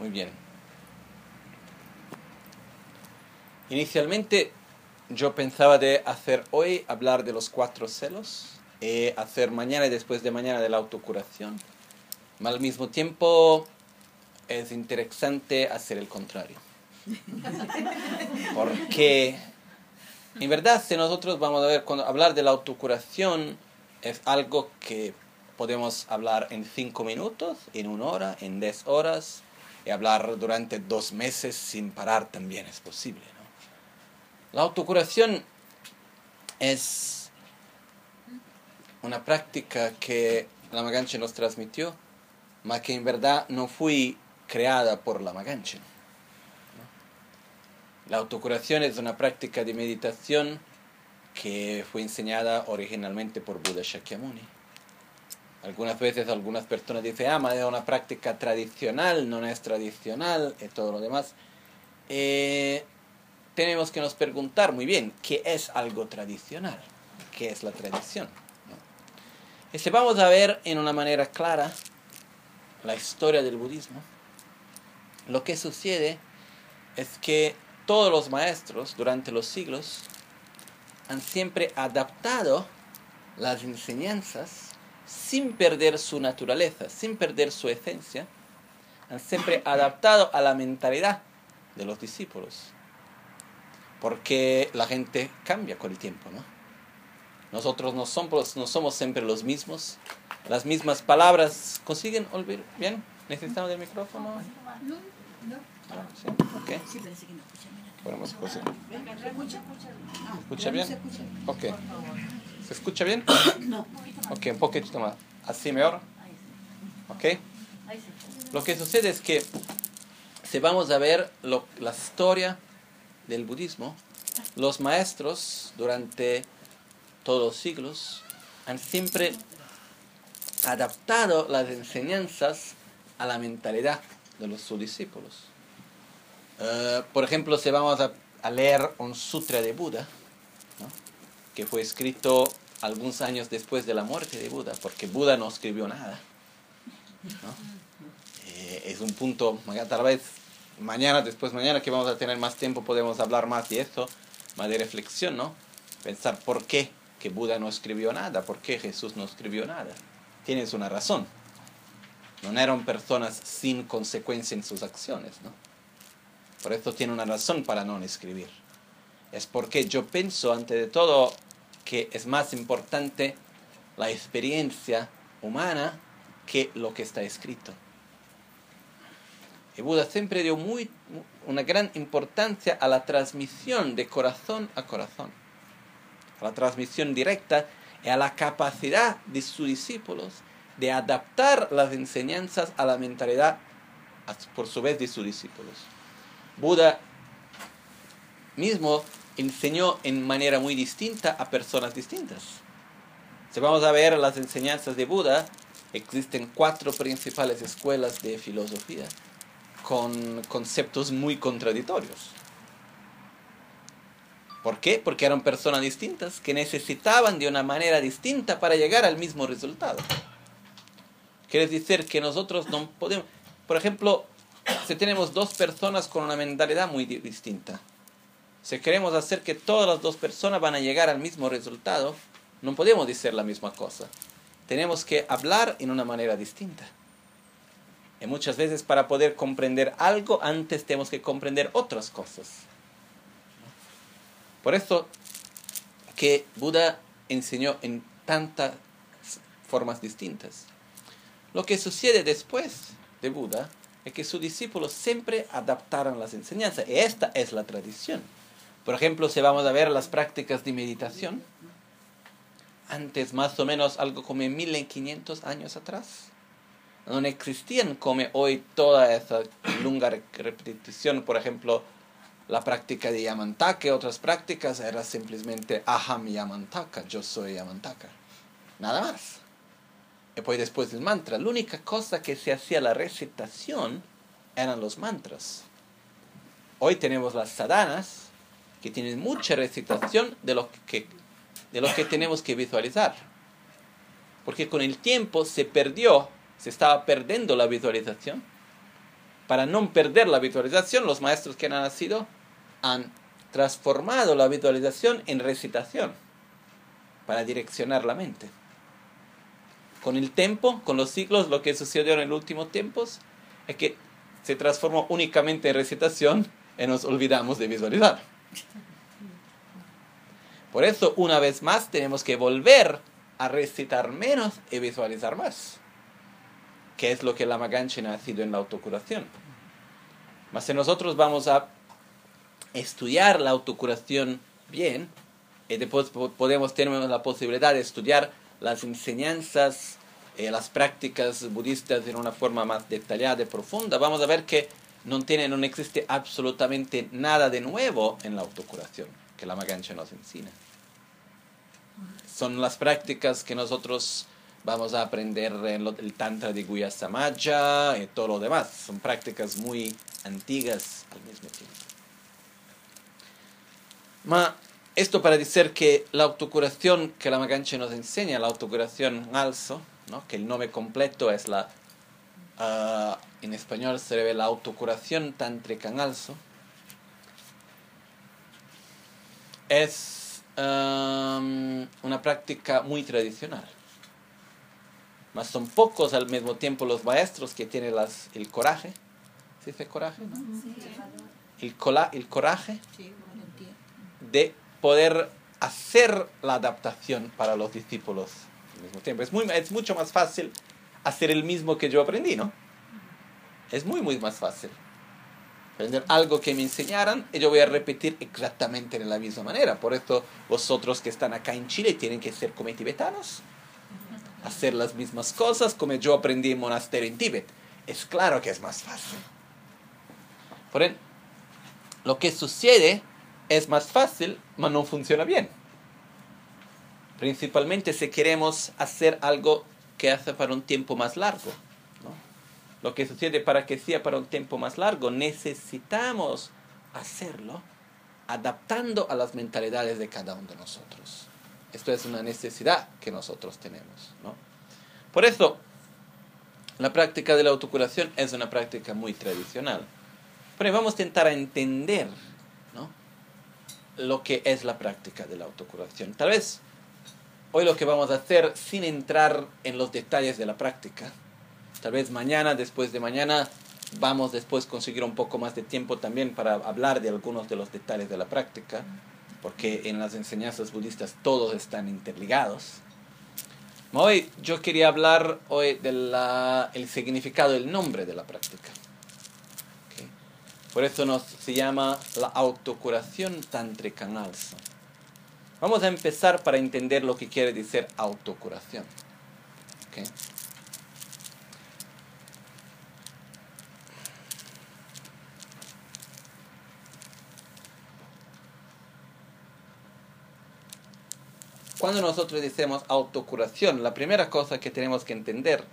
Muy bien. Inicialmente yo pensaba de hacer hoy hablar de los cuatro celos, y hacer mañana y después de mañana de la autocuración. Pero al mismo tiempo es interesante hacer el contrario. Porque en verdad si nosotros vamos a ver cuando hablar de la autocuración es algo que podemos hablar en cinco minutos, en una hora, en diez horas, y hablar durante dos meses sin parar también es posible. La autocuración es una práctica que la Maganche nos transmitió, mas que en verdad no fue creada por la Maganche. La autocuración es una práctica de meditación que fue enseñada originalmente por Buda Shakyamuni. Algunas veces algunas personas dicen, ah, es una práctica tradicional, no es tradicional, y todo lo demás. Eh, tenemos que nos preguntar muy bien, ¿qué es algo tradicional? ¿Qué es la tradición? Y si vamos a ver en una manera clara la historia del budismo, lo que sucede es que todos los maestros durante los siglos han siempre adaptado las enseñanzas sin perder su naturaleza, sin perder su esencia, han siempre adaptado a la mentalidad de los discípulos. Porque la gente cambia con el tiempo, ¿no? Nosotros no somos, no somos siempre los mismos. Las mismas palabras consiguen olvidar. ¿Bien? ¿Necesitamos el micrófono? No, no. Ah, ¿Sí? Okay. ¿Se escucha bien? Ok. ¿Se escucha bien? No. Ok, un poquito más. Así mejor. Ok. Lo que sucede es que si vamos a ver lo, la historia del budismo, los maestros durante todos los siglos han siempre adaptado las enseñanzas a la mentalidad de los sus discípulos. Eh, por ejemplo, si vamos a, a, leer un sutra de Buda, que fue escrito algunos años después de la muerte de Buda, porque Buda no escribió nada. Eh, es un punto, tal vez mañana, después mañana que vamos a tener más tiempo, podemos hablar más de esto, más de reflexión, ¿no? Pensar por qué que Buda no escribió nada, por qué Jesús no escribió nada. Tienes una razón. No eran personas sin consecuencia en sus acciones, ¿no? Por eso tiene una razón para no escribir. Es porque yo pienso, ante de todo, que es más importante la experiencia humana que lo que está escrito. Y Buda siempre dio muy, una gran importancia a la transmisión de corazón a corazón, a la transmisión directa y a la capacidad de sus discípulos de adaptar las enseñanzas a la mentalidad, por su vez, de sus discípulos. Buda mismo enseñó en manera muy distinta a personas distintas. Si vamos a ver las enseñanzas de Buda, existen cuatro principales escuelas de filosofía con conceptos muy contradictorios. ¿Por qué? Porque eran personas distintas que necesitaban de una manera distinta para llegar al mismo resultado. Quiere decir que nosotros no podemos, por ejemplo, si tenemos dos personas con una mentalidad muy distinta, si queremos hacer que todas las dos personas van a llegar al mismo resultado, no podemos decir la misma cosa. Tenemos que hablar en una manera distinta. Y muchas veces para poder comprender algo, antes tenemos que comprender otras cosas. Por eso que Buda enseñó en tantas formas distintas. Lo que sucede después de Buda es que sus discípulos siempre adaptaron las enseñanzas. Y esta es la tradición. Por ejemplo, si vamos a ver las prácticas de meditación, antes más o menos algo como 1500 años atrás, no existían como hoy toda esa lunga repetición, por ejemplo, la práctica de Yamantaka, otras prácticas era simplemente Aham Yamantaka, yo soy Yamantaka, nada más. Y pues después del mantra, la única cosa que se hacía la recitación eran los mantras. Hoy tenemos las sadhanas, que tienen mucha recitación de lo que, de lo que tenemos que visualizar. Porque con el tiempo se perdió, se estaba perdiendo la visualización. para no perder la visualización, los maestros que han nacido han transformado la visualización en recitación para direccionar la mente. Con el tiempo, con los ciclos, lo que sucedió en los últimos tiempos es que se transformó únicamente en recitación y nos olvidamos de visualizar. Por eso, una vez más, tenemos que volver a recitar menos y visualizar más, que es lo que la Maganchen ha sido en la autocuración. Mas si nosotros vamos a estudiar la autocuración bien, y después podemos tener la posibilidad de estudiar las enseñanzas, eh, las prácticas budistas en una forma más detallada y profunda, vamos a ver que no, tiene, no existe absolutamente nada de nuevo en la autocuración que la Magancha nos enseña. Son las prácticas que nosotros vamos a aprender en el Tantra de Guya Samaja y todo lo demás. Son prácticas muy antiguas al mismo tiempo. Ma, esto para decir que la autocuración que la Magancha nos enseña, la autocuración alzo, ¿no? que el nombre completo es la, ah, en español se ve la autocuración tantrica en alzo, es una práctica muy tradicional. Mas son pocos al mismo tiempo los maestros que tienen las, el coraje, ¿se dice coraje? El, el coraje de poder hacer la adaptación para los discípulos al mismo tiempo. Es, muy, es mucho más fácil hacer el mismo que yo aprendí, ¿no? Es muy, muy más fácil. Aprender algo que me enseñaran y yo voy a repetir exactamente de la misma manera. Por eso vosotros que están acá en Chile tienen que ser como tibetanos. Hacer las mismas cosas como yo aprendí en monasterio en Tíbet. Es claro que es más fácil. Por ejemplo, lo que sucede es más fácil, pero no funciona bien. Principalmente si queremos hacer algo que hace para un tiempo más largo. Lo que sucede para que sea para un tiempo más largo, necesitamos hacerlo adaptando a las mentalidades de cada uno de nosotros. Esto es una necesidad que nosotros tenemos. Por eso, la práctica de la autocuración es una práctica muy tradicional. Pero vamos a intentar entender lo que es la práctica de la autocuración. Tal vez hoy lo que vamos a hacer sin entrar en los detalles de la práctica. Tal vez mañana, después de mañana, vamos después conseguir un poco más de tiempo también para hablar de algunos de los detalles de la práctica, porque en las enseñanzas budistas todos están interligados. Hoy yo quería hablar hoy del el significado del nombre de la práctica. Por eso nos, se llama la autocuración alza. Vamos a empezar para entender lo que quiere decir autocuración. Cuando nosotros decimos autocuración, la primera cosa que tenemos que entender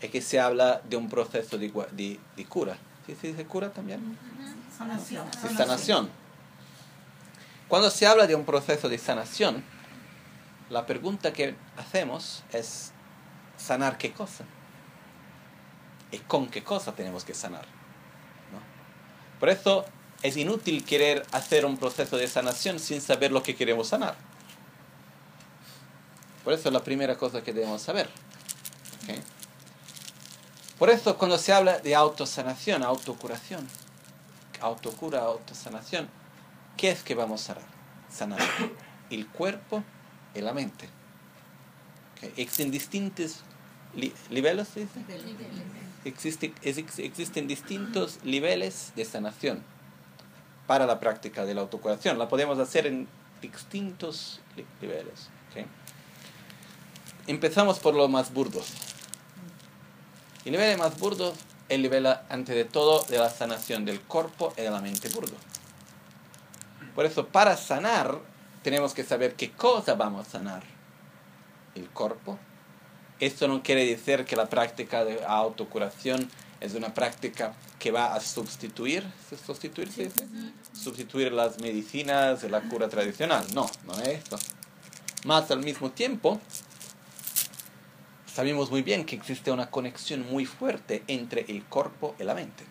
es que se habla de un proceso de, de cura. ¿Sí se dice cura también? Sanación. Sanación. Cuando se habla de un proceso de sanación, la pregunta que hacemos es, ¿sanar qué cosa? ¿Y con qué cosa tenemos que sanar? Por eso es inútil querer hacer un proceso de sanación sin saber lo que queremos sanar. Por eso es la primera cosa que debemos saber. Por eso cuando se habla de autosanación, autocuración, autocura, autosanación, ¿qué es que vamos a sanar? El cuerpo y la mente. Existen distintos niveles, Existen, existen distintos niveles de sanación para la práctica de la autocuración. La podemos hacer en distintos niveles. Empezamos por lo más burdos. El nivel más burdo el nivel, ante de todo, de la sanación del cuerpo y de la mente burdo. Por eso, para sanar, tenemos que saber qué cosa vamos a sanar. El cuerpo. Esto no quiere decir que la práctica de autocuración es una práctica que va a sustituir, sustituir, sustituir las medicinas de la cura tradicional. No, no es esto. Más al mismo tiempo, sabemos muy bien que existe una conexión muy fuerte entre el cuerpo y la mente.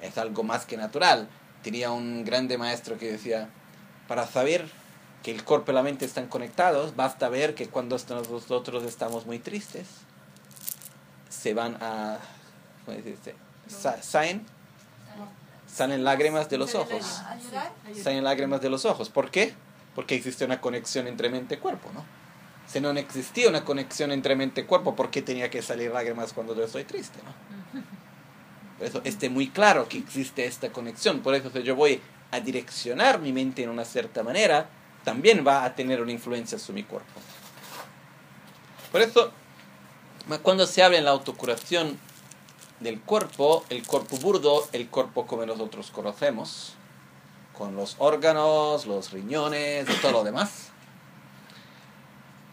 es algo más que natural. Tenía un grande maestro que decía, para saber que el cuerpo y la mente están conectados, basta ver que cuando nosotros estamos muy tristes, se van a, ¿cómo se dice? Salen, salen lágrimas de los ojos. Salen lágrimas de los ojos. ¿Por qué? Porque existe una conexión entre mente y cuerpo, ¿no? Si no existía una conexión entre mente y cuerpo, ¿por qué tenía que salir lágrimas cuando yo estoy triste, no? Eso esté muy claro que existe esta conexión. Por eso si yo voy a direccionar mi mente en una cierta manera, también va a tener una influencia sobre mi cuerpo. Por eso, cuando se habla en la autocuración del cuerpo, el cuerpo burdo, el cuerpo como nosotros conocemos, con los órganos, los riñones y todo lo demás,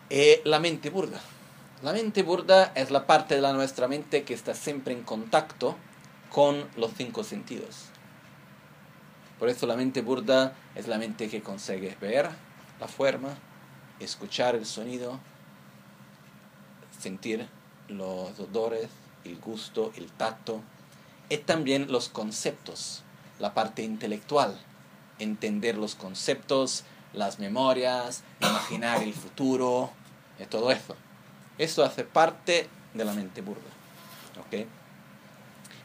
eh, la mente burda. La mente burda es la parte de la nuestra mente que está siempre en contacto con los cinco sentidos. Por eso la mente burda es la mente que consigue ver la forma, escuchar el sonido, sentir los odores, el gusto, el tacto, y también los conceptos, la parte intelectual, entender los conceptos, las memorias, imaginar el futuro, y todo eso. Eso hace parte de la mente burda. ¿okay?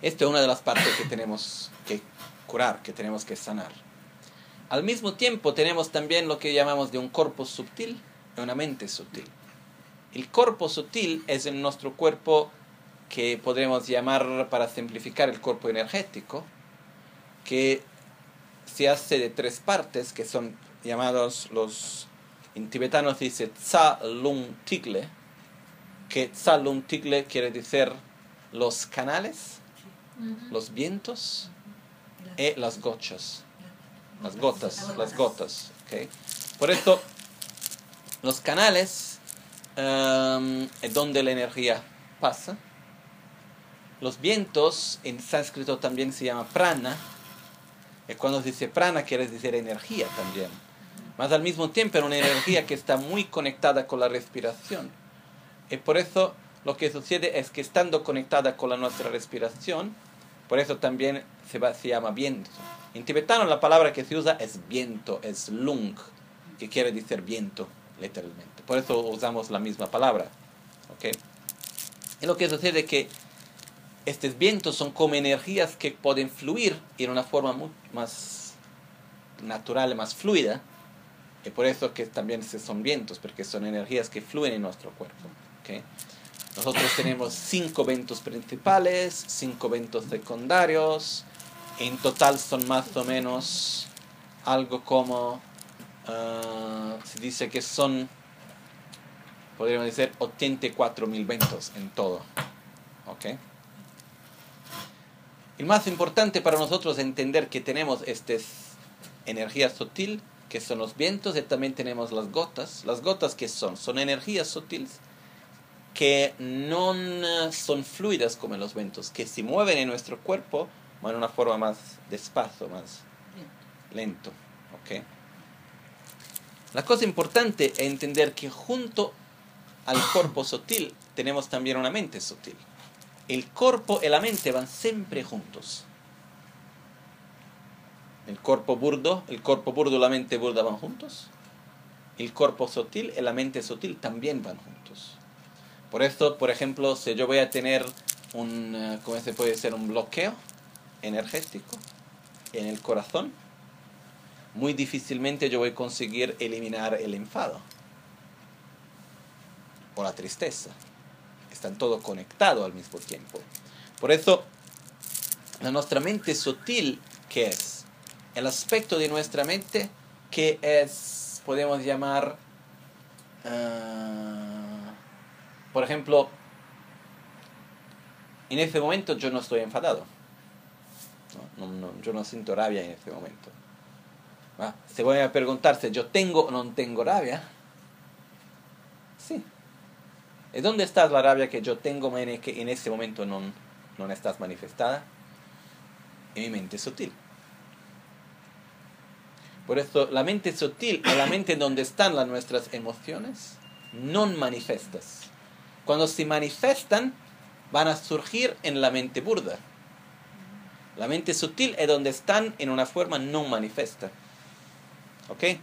Esta es una de las partes que tenemos que curar, que tenemos que sanar. Al mismo tiempo tenemos también lo que llamamos de un cuerpo sutil y una mente sutil. El cuerpo sutil es en nuestro cuerpo que podríamos llamar, para simplificar, el cuerpo energético, que se hace de tres partes, que son llamados los, en tibetano se dice Tsa Lung Tigle, que Tsa Lung Tigle quiere decir los canales, los vientos y las gochas. Las gotas, las gotas. ¿okay? Por esto, los canales um, es donde la energía pasa. Los vientos en sánscrito también se llama prana. Y cuando se dice prana quiere decir energía también. Más al mismo tiempo es una energía que está muy conectada con la respiración. Y por eso lo que sucede es que estando conectada con la nuestra respiración, por eso también se, va, se llama viento. En tibetano la palabra que se usa es viento, es lung, que quiere decir viento, literalmente. Por eso usamos la misma palabra. ¿okay? Y lo que sucede es que estos vientos son como energías que pueden fluir en una forma muy más natural, más fluida. Y por eso que también son vientos, porque son energías que fluyen en nuestro cuerpo. ¿okay? Nosotros tenemos cinco ventos principales, cinco ventos secundarios. En total son más o menos algo como, ah, se dice que son, podríamos decir, 84 mil ventos en todo. ¿Ok? Y más importante para nosotros entender que tenemos esta energía sutil, que son los vientos, y también tenemos las gotas. Las gotas que son, son energías sutiles que no son fluidas como los ventos, que se mueven en nuestro cuerpo de una forma más despacio, más lento. ¿okay? La cosa importante es entender que junto al cuerpo sutil tenemos también una mente sutil. El cuerpo y la mente van siempre juntos. El cuerpo burdo, el cuerpo burdo y la mente burda van juntos. El cuerpo sutil y la mente sutil también van juntos. Por esto, por ejemplo, si yo voy a tener un, eh, ¿cómo se puede decir? Un bloqueo energético en el corazón, muy difícilmente yo voy a conseguir eliminar el enfado o la tristeza. Están todo conectado al mismo tiempo. Por eso, la nuestra mente sutil, ¿qué es? El aspecto de nuestra mente que es, podemos llamar, ah, por ejemplo, en ese momento yo no estoy enfadado. yo no siento rabia en ese momento. Se voy a preguntarse, ¿yo tengo o no tengo rabia? Sí. ¿Y dónde está la rabia que yo tengo en que en ese momento no, no estás manifestada? En mi mente sutil. Por eso la mente sutil la mente donde están las nuestras emociones no manifestas cuando se manifiestan, van a surgir en la mente burda. La mente sutil es donde están en una forma no manifiesta. ¿Ok?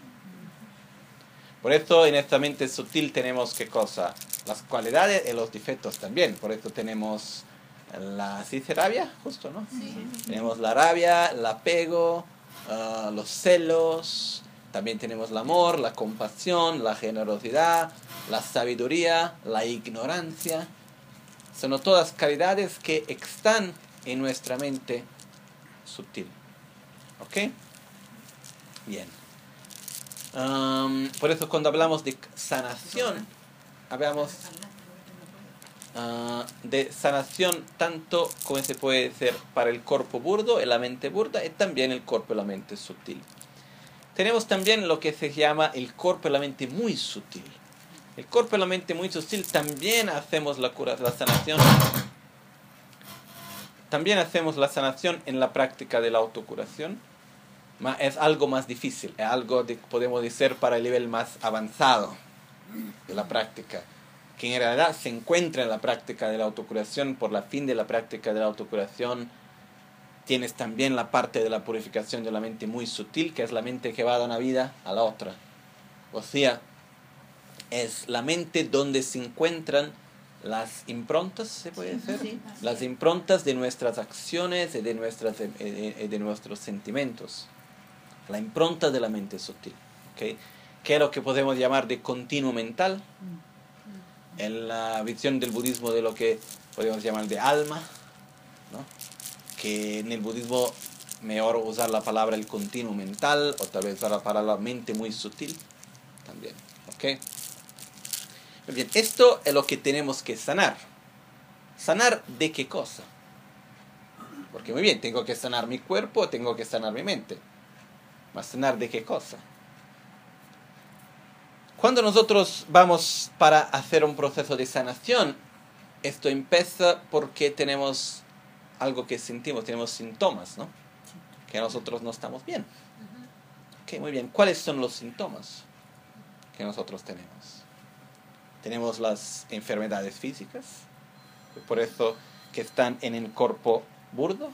Por eso en esta mente sutil tenemos qué cosa? Las cualidades y los defectos también. Por eso tenemos la, ¿sí rabia? Justo, ¿no? Tenemos la rabia, el apego, ah, los celos, también tenemos el amor, la compasión, la generosidad, la sabiduría, la ignorancia. Son todas calidades que están en nuestra mente sutil. ¿Ok? Bien. por eso cuando hablamos de sanación, hablamos ah, de sanación tanto como se puede ser para el cuerpo burdo, la mente burda y también el cuerpo y la mente sutil. Tenemos también lo que se llama el cuerpo y la mente muy sutil. El cuerpo y la mente muy sutil también hacemos la cura, la sanación. También hacemos la sanación en la práctica de la autocuración. Es algo más difícil, es algo, de, podemos decir, para el nivel más avanzado de la práctica, que en realidad se encuentra en la práctica de la autocuración. Por la fin de la práctica de la autocuración, tienes también la parte de la purificación de la mente muy sutil, que es la mente que va de una vida a la otra. O sea, es la mente donde se encuentran las improntas, ¿se puede decir? Las improntas de nuestras acciones y de, nuestras, eh, eh, de, nuestros sentimientos. La impronta de la mente sutil. ¿okay? Que es lo que podemos llamar de continuo mental. En la visión del budismo de lo que podemos llamar de alma. ¿no? Que en el budismo mejor usar la palabra el continuo mental o tal vez la palabra mente muy sutil también. ¿okay? bien, esto es lo que tenemos que sanar. ¿Sanar de qué cosa? Porque muy bien, tengo que sanar mi cuerpo, tengo que sanar mi mente. ¿Mas sanar de qué cosa? Cuando nosotros vamos para hacer un proceso de sanación, esto empieza porque tenemos algo que sentimos, tenemos síntomas, ¿no? Que nosotros no estamos bien. Ok, muy bien. ¿Cuáles son los síntomas que nosotros tenemos? tenemos las enfermedades físicas, por eso que están en el cuerpo burdo.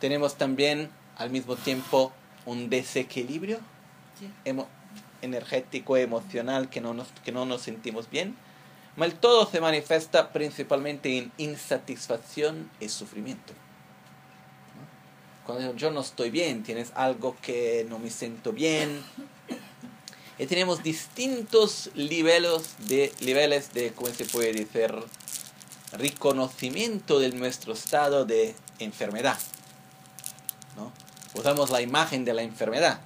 Tenemos también al mismo tiempo un desequilibrio energético, emocional, que no, nos, que no nos sentimos bien. Mal todo se manifiesta principalmente en insatisfacción y sufrimiento. Cuando yo no estoy bien, tienes algo que no me siento bien, y tenemos distintos niveles de, niveles de, ¿cómo se puede decir? Reconocimiento de nuestro estado de enfermedad. ¿no? Usamos la imagen de la enfermedad.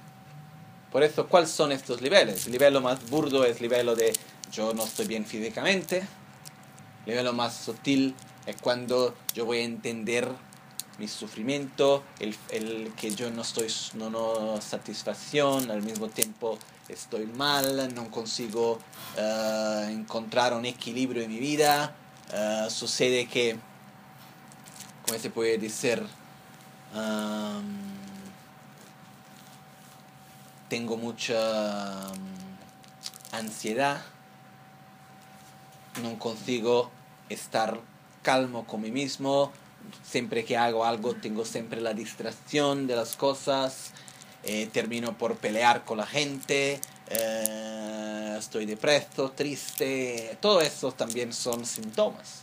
Por eso, ¿cuáles son estos niveles? El nivel más burdo es el nivel de yo no estoy bien físicamente. Nivel más sutil es cuando yo voy a entender mi sufrimiento, el, el que yo no estoy, no, no satisfacción, al mismo tiempo estoy mal, no consigo uh, encontrar un equilibrio en mi vida, uh, sucede que, ¿cómo se puede decir? Um, tengo mucha um, ansiedad, no consigo estar calmo con mí mismo, siempre que hago algo tengo siempre la distracción de las cosas, eh, termino por pelear con la gente, eh, estoy depreso, triste, todo eso también son síntomas.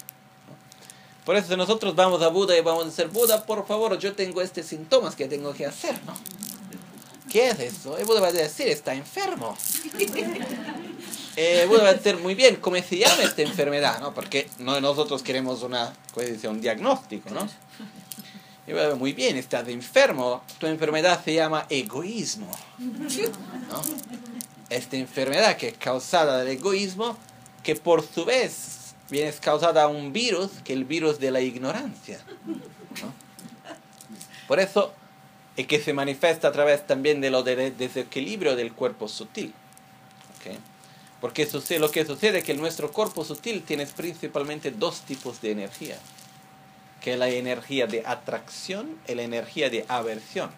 Por eso nosotros vamos a Buda y vamos a decir, Buda, por favor, yo tengo estos síntomas que tengo que hacer, ¿no? ¿Qué es eso? Y Buda va a decir, está enfermo. eh, Buda va a decir, muy bien, ¿cómo se llama esta enfermedad? ¿no? Porque no, nosotros queremos una, un diagnóstico, ¿no? muy bien, estás enfermo. Tu enfermedad se llama egoísmo. Esta enfermedad que es causada del egoísmo, que por su vez viene causada un virus, que es el virus de la ignorancia. Por eso es que se manifiesta a través también de lo del desequilibrio del cuerpo sutil. Porque lo que sucede es que nuestro cuerpo sutil tiene principalmente dos tipos de energía que es la energía de atracción y la energía de aversión.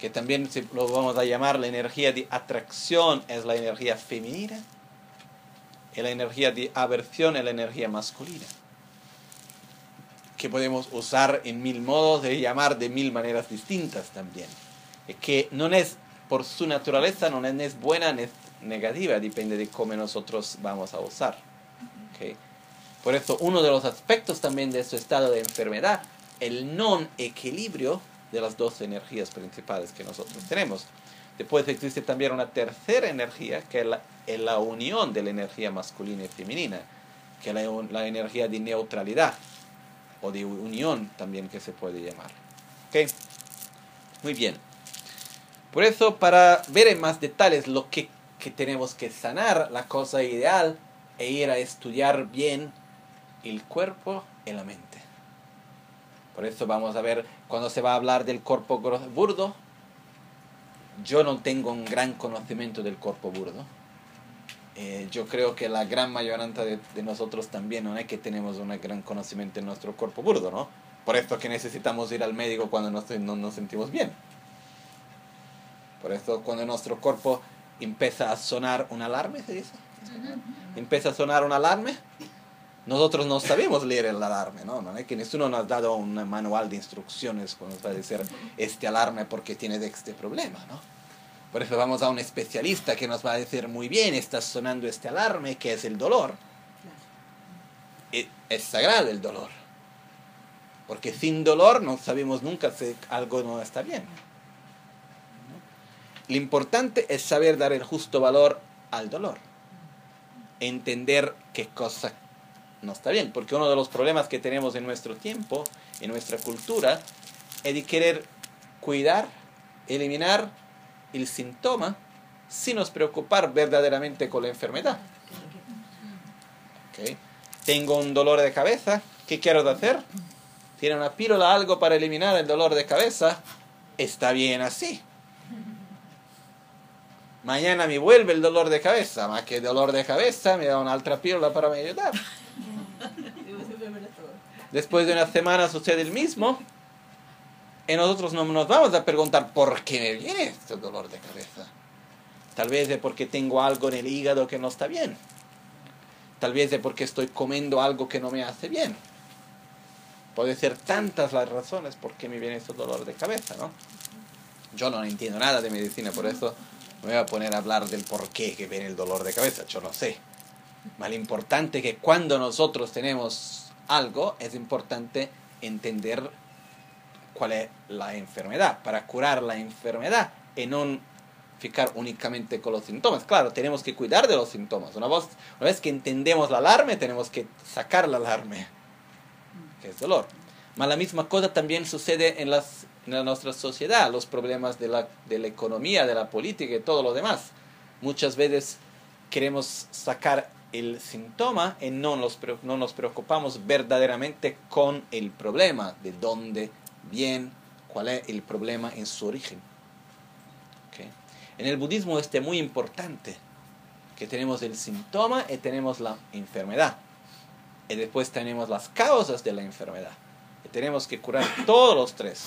Que también lo vamos a llamar la energía de atracción es la energía femenina y la energía de aversión es la energía masculina. que podemos usar en mil modos y llamar de mil maneras distintas también. Que no es, por su naturaleza, no es buena ni es negativa, depende de cómo nosotros vamos a usar. ¿okay? Por eso, uno de los aspectos también de su estado de enfermedad, el non equilibrio de las dos energías principales que nosotros tenemos. Después existe también una tercera energía, que es la, unión de la energía masculina y femenina, que es la, la, energía de neutralidad, o de unión también que se puede llamar. ¿Okay? Muy bien. Por eso, para ver en más detalles lo que, que tenemos que sanar, la cosa ideal es ir a estudiar bien el cuerpo y la mente. Por eso vamos a ver cuando se va a hablar del cuerpo burdo. Yo no tengo un gran conocimiento del cuerpo burdo. Eh, yo creo que la gran mayoría de, de, nosotros también no es que tenemos un gran conocimiento de nuestro cuerpo burdo, ¿no? Por esto que necesitamos ir al médico cuando no, no nos sentimos bien. Por eso cuando nuestro cuerpo empieza a sonar un alarme, ¿se dice? Empieza a sonar un alarme, nosotros no sabemos leer el alarme, ¿no? No es que ninguno nos ha dado un manual de instrucciones cuando va a decir este alarme porque tiene este problema, ¿no? Por eso vamos a un especialista que nos va a decir muy bien, está sonando este alarme, que es el dolor. Es, es sagrado el dolor. Porque sin dolor no sabemos nunca si algo no está bien. Lo importante es saber dar el justo valor al dolor. Entender qué cosa no está bien, porque uno de los problemas que tenemos en nuestro tiempo, en nuestra cultura, es de querer cuidar, eliminar el síntoma sin nos preocupar verdaderamente con la enfermedad. Okay. Tengo un dolor de cabeza, ¿qué quiero hacer? Tiene una pílula, algo para eliminar el dolor de cabeza, está bien así. Mañana me vuelve el dolor de cabeza, más que dolor de cabeza, me da una otra pílula para me ayudar. Después de una semana sucede el mismo. Y nosotros no nos vamos a preguntar por qué me viene este dolor de cabeza. Tal vez es porque tengo algo en el hígado que no está bien. Tal vez es porque estoy comiendo algo que no me hace bien. Puede ser tantas las razones por qué me viene este dolor de cabeza, ¿no? Yo no entiendo nada de medicina, por eso me voy a poner a hablar del por qué que viene el dolor de cabeza. Yo no sé. Más importante es que cuando nosotros tenemos algo, es importante entender cuál es la enfermedad, para curar la enfermedad y no ficar únicamente con los síntomas. Claro, tenemos que cuidar de los síntomas. Una una vez que entendemos el alarme, tenemos que sacar el alarme, que es dolor. Mas la misma cosa también sucede en, las, en nuestra sociedad, los problemas de la, de la economía, de la política y todo lo demás. Muchas veces queremos sacar el síntoma y no nos, no nos preocupamos verdaderamente con el problema, de dónde viene, cuál es el problema en su origen. ¿Okay? En el budismo este es muy importante que tenemos el síntoma y tenemos la enfermedad. Y después tenemos las causas de la enfermedad. Tenemos que curar todos los tres.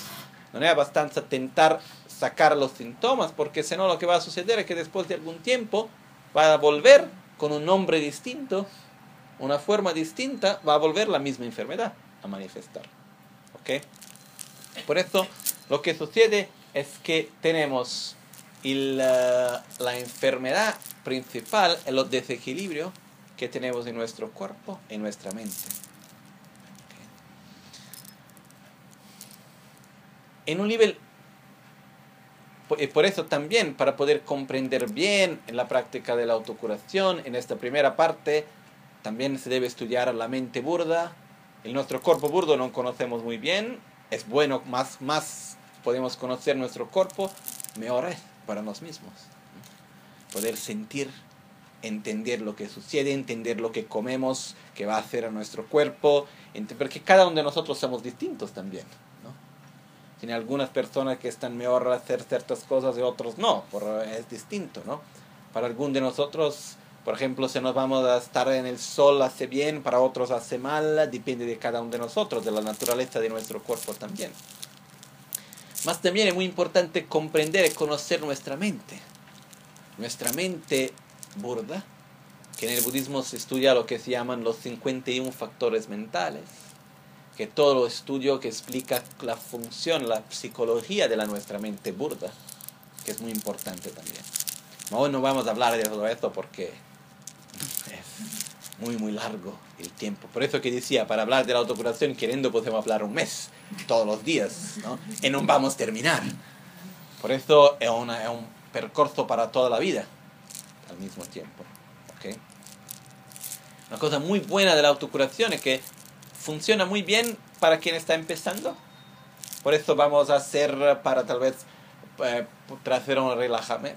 No es bastante tentar sacar los síntomas, porque si no lo que va a suceder es que después de algún tiempo va a volver con un nombre distinto, una forma distinta, va a volver la misma enfermedad a manifestar. ¿Ok? Por eso lo que sucede es que tenemos la, la enfermedad principal, el desequilibrio que tenemos en nuestro cuerpo, en nuestra mente. En un nivel por eso también, para poder comprender bien en la práctica de la autocuración, en esta primera parte, también se debe estudiar la mente burda. En nuestro cuerpo burdo no conocemos muy bien. Es bueno, más, más podemos conocer nuestro cuerpo, mejor es para nosotros mismos. Poder sentir, entender lo que sucede, entender lo que comemos, que va a hacer a nuestro cuerpo, porque cada uno de nosotros somos distintos también. Tiene algunas personas que están mejor a hacer ciertas cosas y otros no, por, es distinto, ¿no? Para algunos de nosotros, por ejemplo, si nos vamos a estar en el sol hace bien, para otros hace mal, depende de cada uno de nosotros, de la naturaleza de nuestro cuerpo también. Más también es muy importante comprender y conocer nuestra mente. Nuestra mente burda, que en el budismo se estudia lo que se llaman los 51 factores mentales que todo estudio que explica la función, la psicología de la nuestra mente burda, que es muy importante también. Hoy no vamos a hablar de todo esto porque es muy, muy largo el tiempo. Por eso que decía, para hablar de la autocuración, queriendo podemos hablar un mes, todos los días, ¿no? y no vamos a terminar. Por eso es, una, es un percorso para toda la vida, al mismo tiempo. ¿okay? Una cosa muy buena de la autocuración es que funciona muy bien para quien está empezando. Por eso vamos a hacer para tal vez eh, hacer un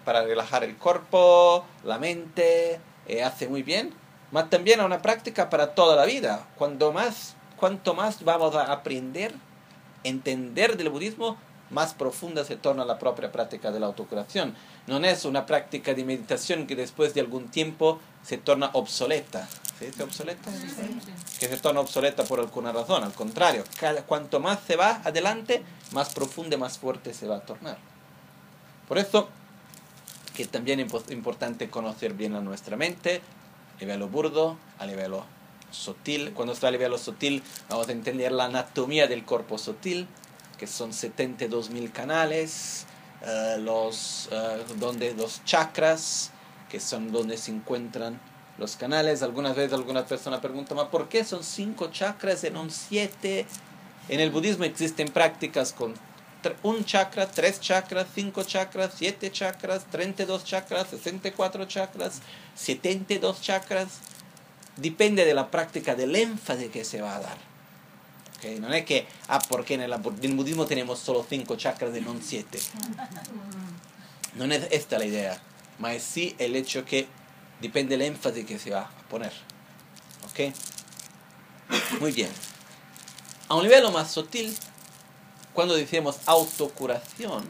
para relajar el cuerpo, la mente, eh, hace muy bien. Más también a una práctica para toda la vida. Cuando más, cuanto más vamos a aprender, entender del budismo, más profunda se torna la propia práctica de la autocuración. No es una práctica de meditación que después de algún tiempo se torna obsoleta. ¿Se dice obsoleta? Que se torna obsoleta por alguna razón. Al contrario, cada, cuanto más se va adelante, más profunda y más fuerte se va a tornar. Por eso, que también es importante conocer bien a nuestra mente, a nivel burdo, a nivel sutil. Cuando está a nivel sutil, vamos a entender la anatomía del cuerpo sutil que son 72.000 canales, eh, los, eh, donde los chakras, que son donde se encuentran los canales. Algunas veces alguna persona pregunta, ¿por qué son cinco chakras en un siete? En el budismo existen prácticas con un chakra, tres chakras, cinco chakras, siete chakras, 32 chakras, 64 chakras, 72 chakras. Depende de la práctica del énfasis que se va a dar. No es que, ah, porque en el, budismo tenemos solo cinco chakras y no siete. No es esta la idea, mas sí el hecho que depende del énfasis que se va a poner. ¿Ok? Muy bien. A un nivel más sutil, cuando decimos autocuración,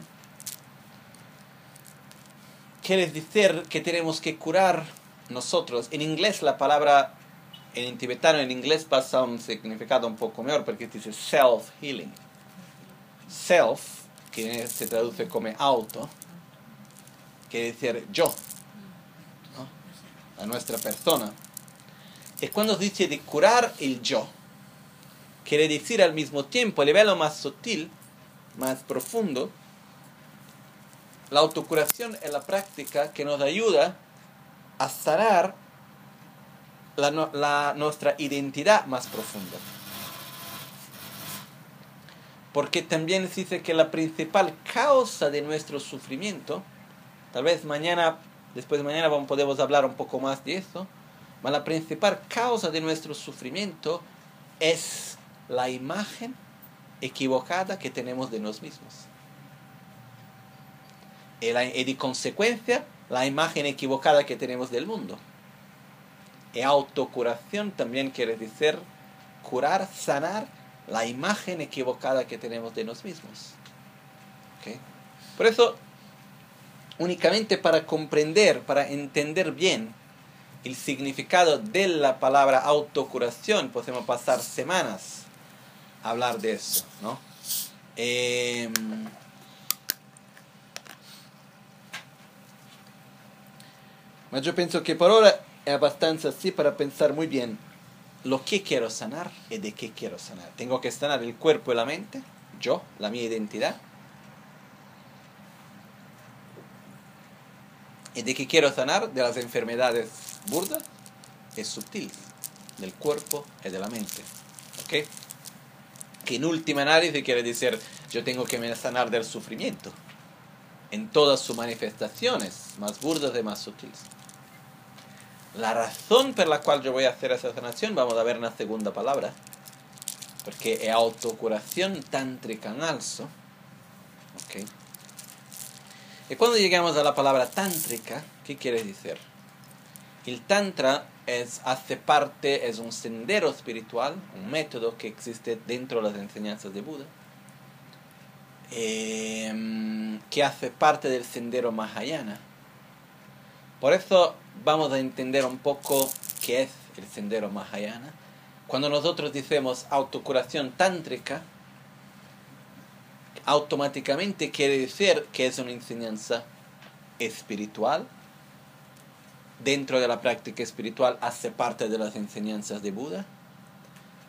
quiere decir que tenemos que curar nosotros. En inglés la palabra en tibetano, en inglés pasa un significado un poco mejor porque dice self-healing. Self, que se traduce como auto, quiere decir yo, a nuestra persona. Es cuando dice de curar el yo. Quiere decir al mismo tiempo, el nivel más sutil, más profundo, la autocuración es la práctica que nos ayuda a sanar la, nuestra identidad más profunda. Porque también se dice que la principal causa de nuestro sufrimiento, tal vez mañana, después de mañana podemos hablar un poco más de eso, pero la principal causa de nuestro sufrimiento es la imagen equivocada que tenemos de nosotros mismos. Y, la, y de consecuencia, la imagen equivocada que tenemos del mundo. Y autocuración también quiere decir curar, sanar la imagen equivocada que tenemos de nosotros mismos. Por eso, únicamente para comprender, para entender bien el significado de la palabra autocuración, podemos pasar semanas a hablar de eso. ¿no? Em, yo pienso que por ahora es bastante así para pensar muy bien lo que quiero sanar y de qué quiero sanar. Tengo que sanar el cuerpo y la mente, yo, la mi identidad. De qué quiero sanar? De las enfermedades burdas y sutiles, del cuerpo y de la mente. ¿Ok? Que en última análisis quiere decir, yo tengo que sanar del sufrimiento, en todas sus manifestaciones, más burdas y más sutiles. La razón por la cual yo voy a hacer esa sanación, vamos a ver en segunda palabra, porque es autocuración tántrica en. Okay. Y cuando llegamos a la palabra tántrica, ¿qué quiere decir? El tantra es, hace parte, es un sendero espiritual, un método que existe dentro de las enseñanzas de Buda, em, que hace parte del sendero Mahayana. Por eso vamos a entender un poco qué es el sendero Mahayana. Cuando nosotros decimos autocuración tántrica, automáticamente quiere decir que es una enseñanza espiritual. Dentro de la práctica espiritual hace parte de las enseñanzas de Buda.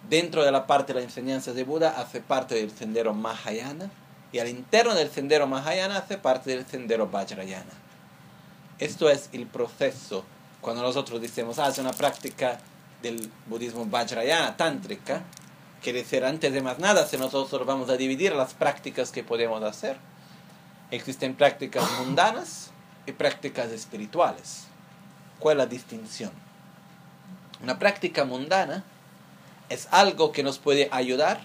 dentro de la parte de la enseñanza de Buda hace parte del sendero Mahayana y al interno del sendero Mahayana hace parte del sendero Vajrayana. Esto es el proceso. Cuando nosotros decimos, ah, una práctica del budismo Vajrayana, tántrica, quiere decir, antes de más nada, si nosotros vamos a dividir las prácticas que podemos hacer, existen prácticas mundanas y prácticas espirituales. ¿Cuál es la distinción? Una práctica mundana es algo que nos puede ayudar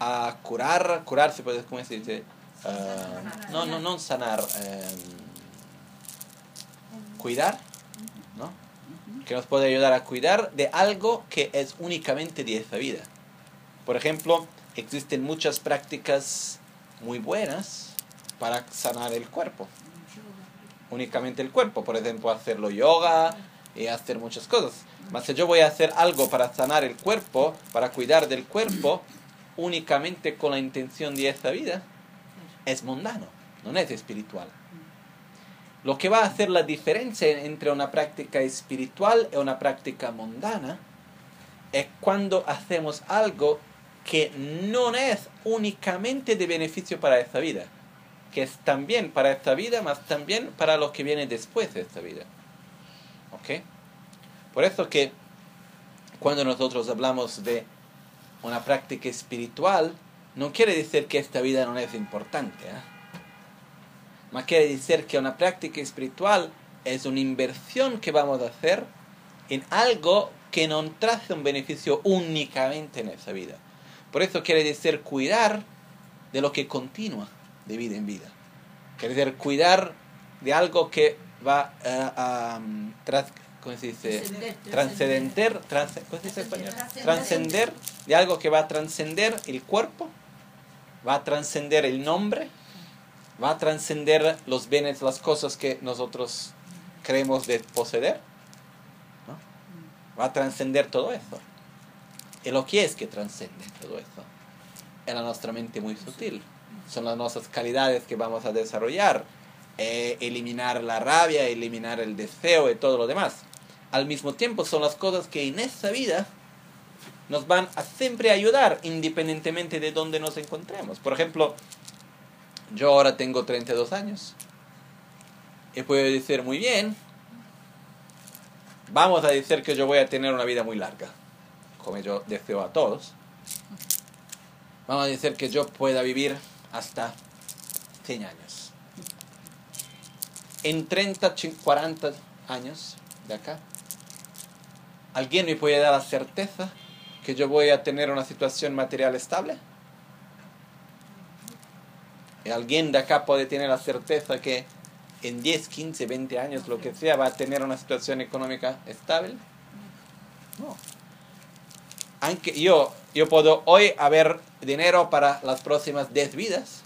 a curar, curar se puede, ¿cómo se dice? Uh, no, no, no sanar, um, cuidar, ¿no? Que nos puede ayudar a cuidar de algo que es únicamente de esta vida. Por ejemplo, existen muchas prácticas muy buenas para sanar el cuerpo. Únicamente el cuerpo, por ejemplo, hacerlo yoga y hacer muchas cosas. Si yo voy a hacer algo para sanar el cuerpo, para cuidar del cuerpo, únicamente con la intención de esta vida, es mundano, no es espiritual. Lo que va a hacer la diferencia entre una práctica espiritual y una práctica mundana es cuando hacemos algo que no es únicamente de beneficio para esta vida, que es también para esta vida, más también para lo que viene después de esta vida. ¿Ok? Por eso que cuando nosotros hablamos de una práctica espiritual, no quiere decir que esta vida no es importante. ¿eh? Más quiere decir que una práctica espiritual es una inversión que vamos a hacer en algo que no trae un beneficio únicamente en esa vida. Por eso quiere decir cuidar de lo que continúa de vida en vida. Quiere decir cuidar de algo que va a, ¿cómo se dice? Transcender, ¿cómo se dice en español? Transcender de algo que va a trascender el cuerpo, va a trascender el nombre, va a trascender los bienes, las cosas que nosotros creemos de poseer, ¿no? va a trascender todo eso. Y lo que es que trascende todo eso es la nuestra mente muy sutil. Son las nuestras calidades que vamos a desarrollar. Eh, eliminar la rabia, eliminar el deseo y todo lo demás. Al mismo tiempo son las cosas que en esta vida nos van a siempre ayudar independientemente de dónde nos encontremos. Por ejemplo, yo ahora tengo 32 años y puedo decir muy bien, vamos a decir que yo voy a tener una vida muy larga como yo deseo a todos, vamos a decir que yo pueda vivir hasta 100 años. En 30, 40 años de acá, ¿alguien me puede dar la certeza que yo voy a tener una situación material estable? ¿Y ¿Alguien de acá puede tener la certeza que en 10, 15, 20 años, lo que sea, va a tener una situación económica estable? No aunque yo, yo puedo hoy haber dinero para las próximas 10 vidas.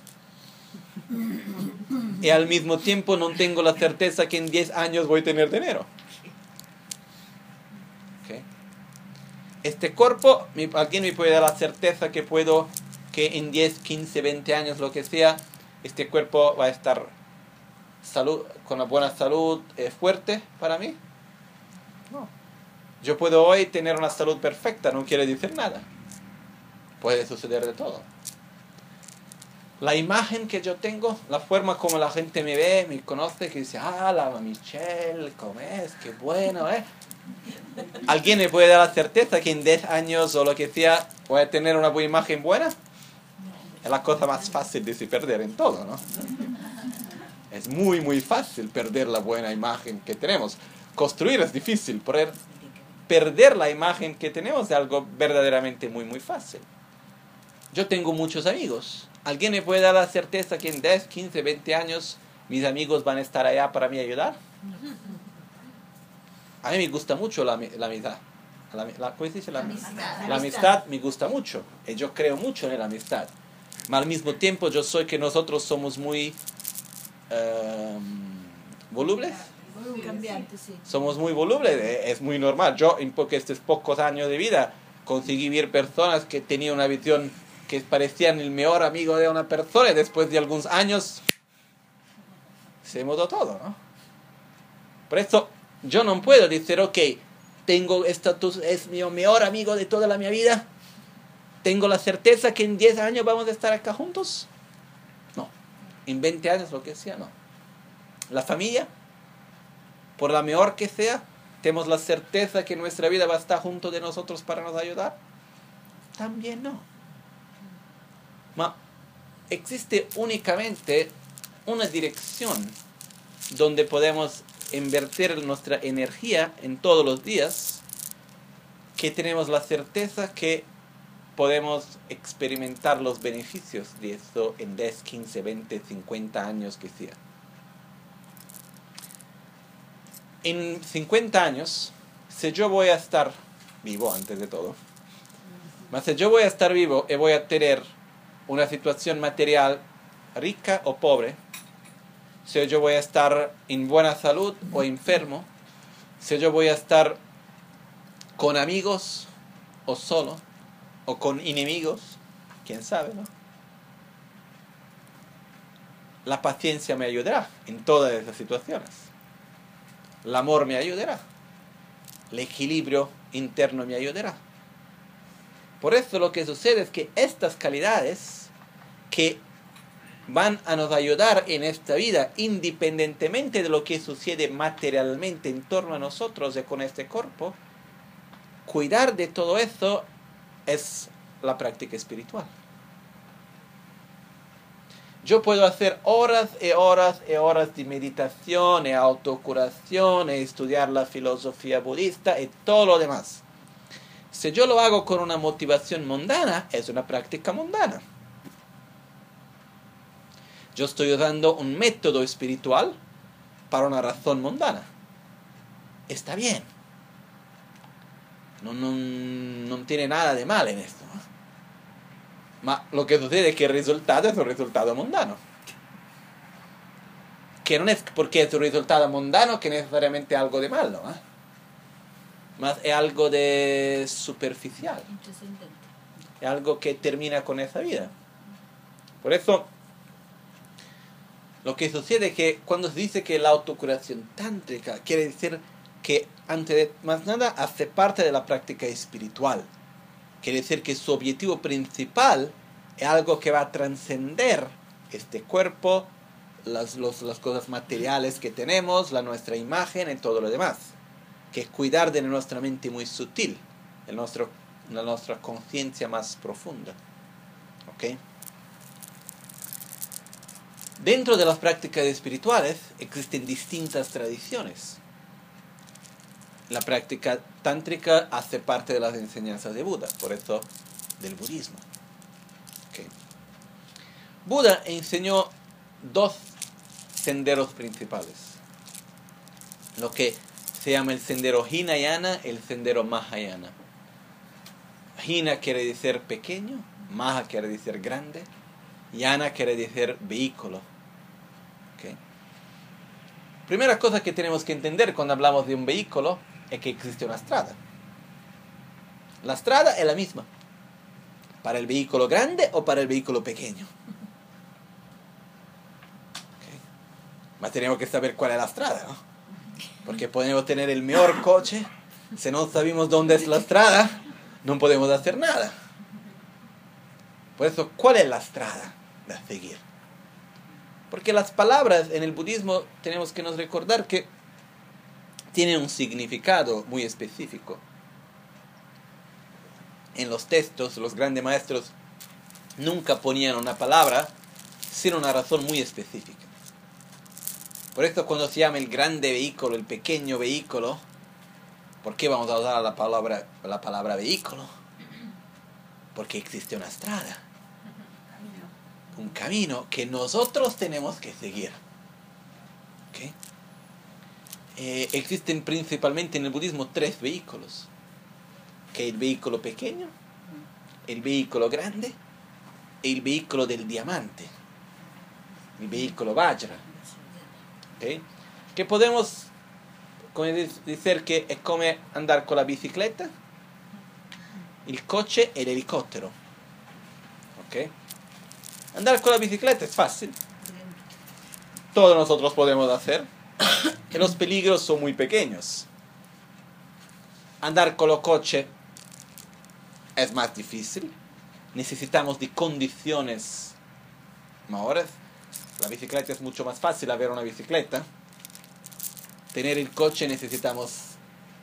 Y al mismo tiempo no tengo la certeza que en 10 años voy a tener dinero. Este cuerpo, alguien me puede dar la certeza que puedo, que en 10, 15, 20 años, lo que sea, este cuerpo va a estar salud, con una buena salud eh, fuerte para mí. Yo puedo hoy tener una salud perfecta, no quiere decir nada. Puede suceder de todo. La imagen que yo tengo, la forma como la gente me ve, me conoce, que dice, ah, la Michelle, ¿cómo es? Qué bueno, ¿eh? ¿Alguien me puede dar la certeza que en 10 años o lo que sea voy a tener una buena imagen buena? Es la cosa más fácil de se perder en todo, ¿no? Es muy, muy fácil perder la buena imagen que tenemos. Construir es difícil, poder perder la imagen que tenemos de algo verdaderamente muy, muy fácil. Yo tengo muchos amigos. ¿Alguien me puede dar la certeza que en 10, 15, 20 años mis amigos van a estar allá para mí ayudar? A mí me gusta mucho la, la amistad. La, ¿Cómo se dice? La, amistad. la amistad me gusta mucho. Y yo creo mucho en la amistad. Pero al mismo tiempo yo soy que nosotros somos muy um, volubles somos muy volubles, eh, es muy normal. Yo, en estos pocos años de vida, conseguí ver personas que tenían una visión que parecían el mejor amigo de una persona y después de algunos años se mudó todo, ¿no? Por eso yo no puedo decir, ok, tengo estatus, es mi mejor amigo de toda la mi vida ¿Tengo la certeza que en 10 años vamos a estar acá juntos? No. En 20 años, lo que sea, no. La familia, por la mejor que sea, ¿tenemos la certeza que nuestra vida va a estar junto de nosotros para nos ayudar? También no. Ma existe únicamente una dirección donde podemos invertir nuestra energía en todos los días, que tenemos la certeza que podemos experimentar los beneficios de esto en 10, 15, 20, 50 años que sea. En 50 años, si yo voy a estar vivo antes de todo, más si yo voy a estar vivo y voy a tener una situación material rica o pobre, si yo voy a estar en buena salud o enfermo, si yo voy a estar con amigos o solo, o con enemigos, quién sabe, ¿no? La paciencia me ayudará en todas esas situaciones. El amor me ayudará. El equilibrio interno me ayudará. Por eso lo que sucede es que estas calidades que van a nos ayudar en esta vida, independientemente de lo que sucede materialmente en torno a nosotros y con este cuerpo, cuidar de todo eso es la práctica espiritual. Yo puedo hacer horas y horas y horas de meditación y autocuración y estudiar la filosofía budista y todo lo demás. Si yo lo hago con una motivación mundana, es una práctica mundana. Yo estoy usando un método espiritual para una razón mundana. Está bien. No, no, tiene nada de mal en esto. Ma lo que sucede es que el resultado es un resultado mundano. Que no es porque es un resultado mundano que necesariamente algo de malo. ¿eh? Más es algo de superficial. Es algo que termina con esa vida. Por eso lo que sucede es que cuando se dice que la autocuración tántrica quiere decir que, ante de más nada, hace parte de la práctica espiritual. Quiere decir que su objetivo principal es algo que va a trascender este cuerpo, las, las cosas materiales que tenemos, la nuestra imagen y todo lo demás. Que es cuidar de nuestra mente muy sutil, de, nuestro, de nuestra conciencia más profunda. ¿Ok? Dentro de las prácticas espirituales existen distintas tradiciones. La práctica tántrica hace parte de las enseñanzas de Buda, por eso del budismo. Buda enseñó dos senderos principales. Lo que se llama el sendero Hinayana, el sendero Mahayana. Hina quiere decir pequeño, Maha quiere decir grande, Yana quiere decir vehículo Primera cosa que tenemos que entender cuando hablamos de un vehículo es que existe una estrada. La estrada es la misma. Para el vehículo grande o para el vehículo pequeño. Okay. tenemos que saber cuál es la estrada, ¿no? Porque podemos tener el mejor coche, si no sabemos dónde es la estrada, no podemos hacer nada. Por eso, ¿cuál es la estrada de seguir? Porque las palabras en el budismo tenemos que nos recordar que tienen un significado muy específico. En los textos, los grandes maestros nunca ponían una palabra sin una razón muy específica. Por esto cuando se llama el grande vehículo, el pequeño vehículo, ¿por qué vamos a usar la palabra, la palabra vehículo? Porque existe una estrada un camino que nosotros tenemos que seguir. Eh, existen principalmente en el budismo tres vehículos. Que el vehículo pequeño, el vehículo grande y el vehículo del diamante. El vehículo Vajra. Que podemos decir que es como andar con la bicicleta, el coche y el helicóptero. ¿Okay? Andar con la bicicleta es fácil. Todos nosotros podemos hacer. Que los peligros son muy pequeños. Andar con los coches es más difícil. necesitamos de condiciones mejores. La bicicleta es mucho más fácil a ver una bicicleta. Tener el coche necesitamos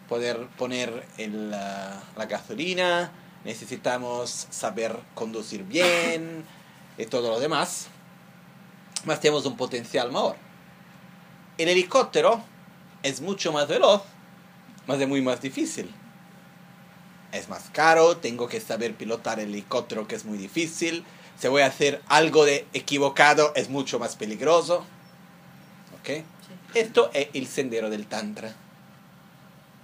poder poner la, la gasolina, necesitamos saber conducir bien y todo lo demás. Más tenemos un potencial mayor. El helicóptero es mucho más veloz, más de muy más difícil. Es más caro, tengo que saber pilotar el helicóptero que es muy difícil. Si voy a hacer algo de equivocado es mucho más peligroso. ¿Ok? Esto es el sendero del Tantra.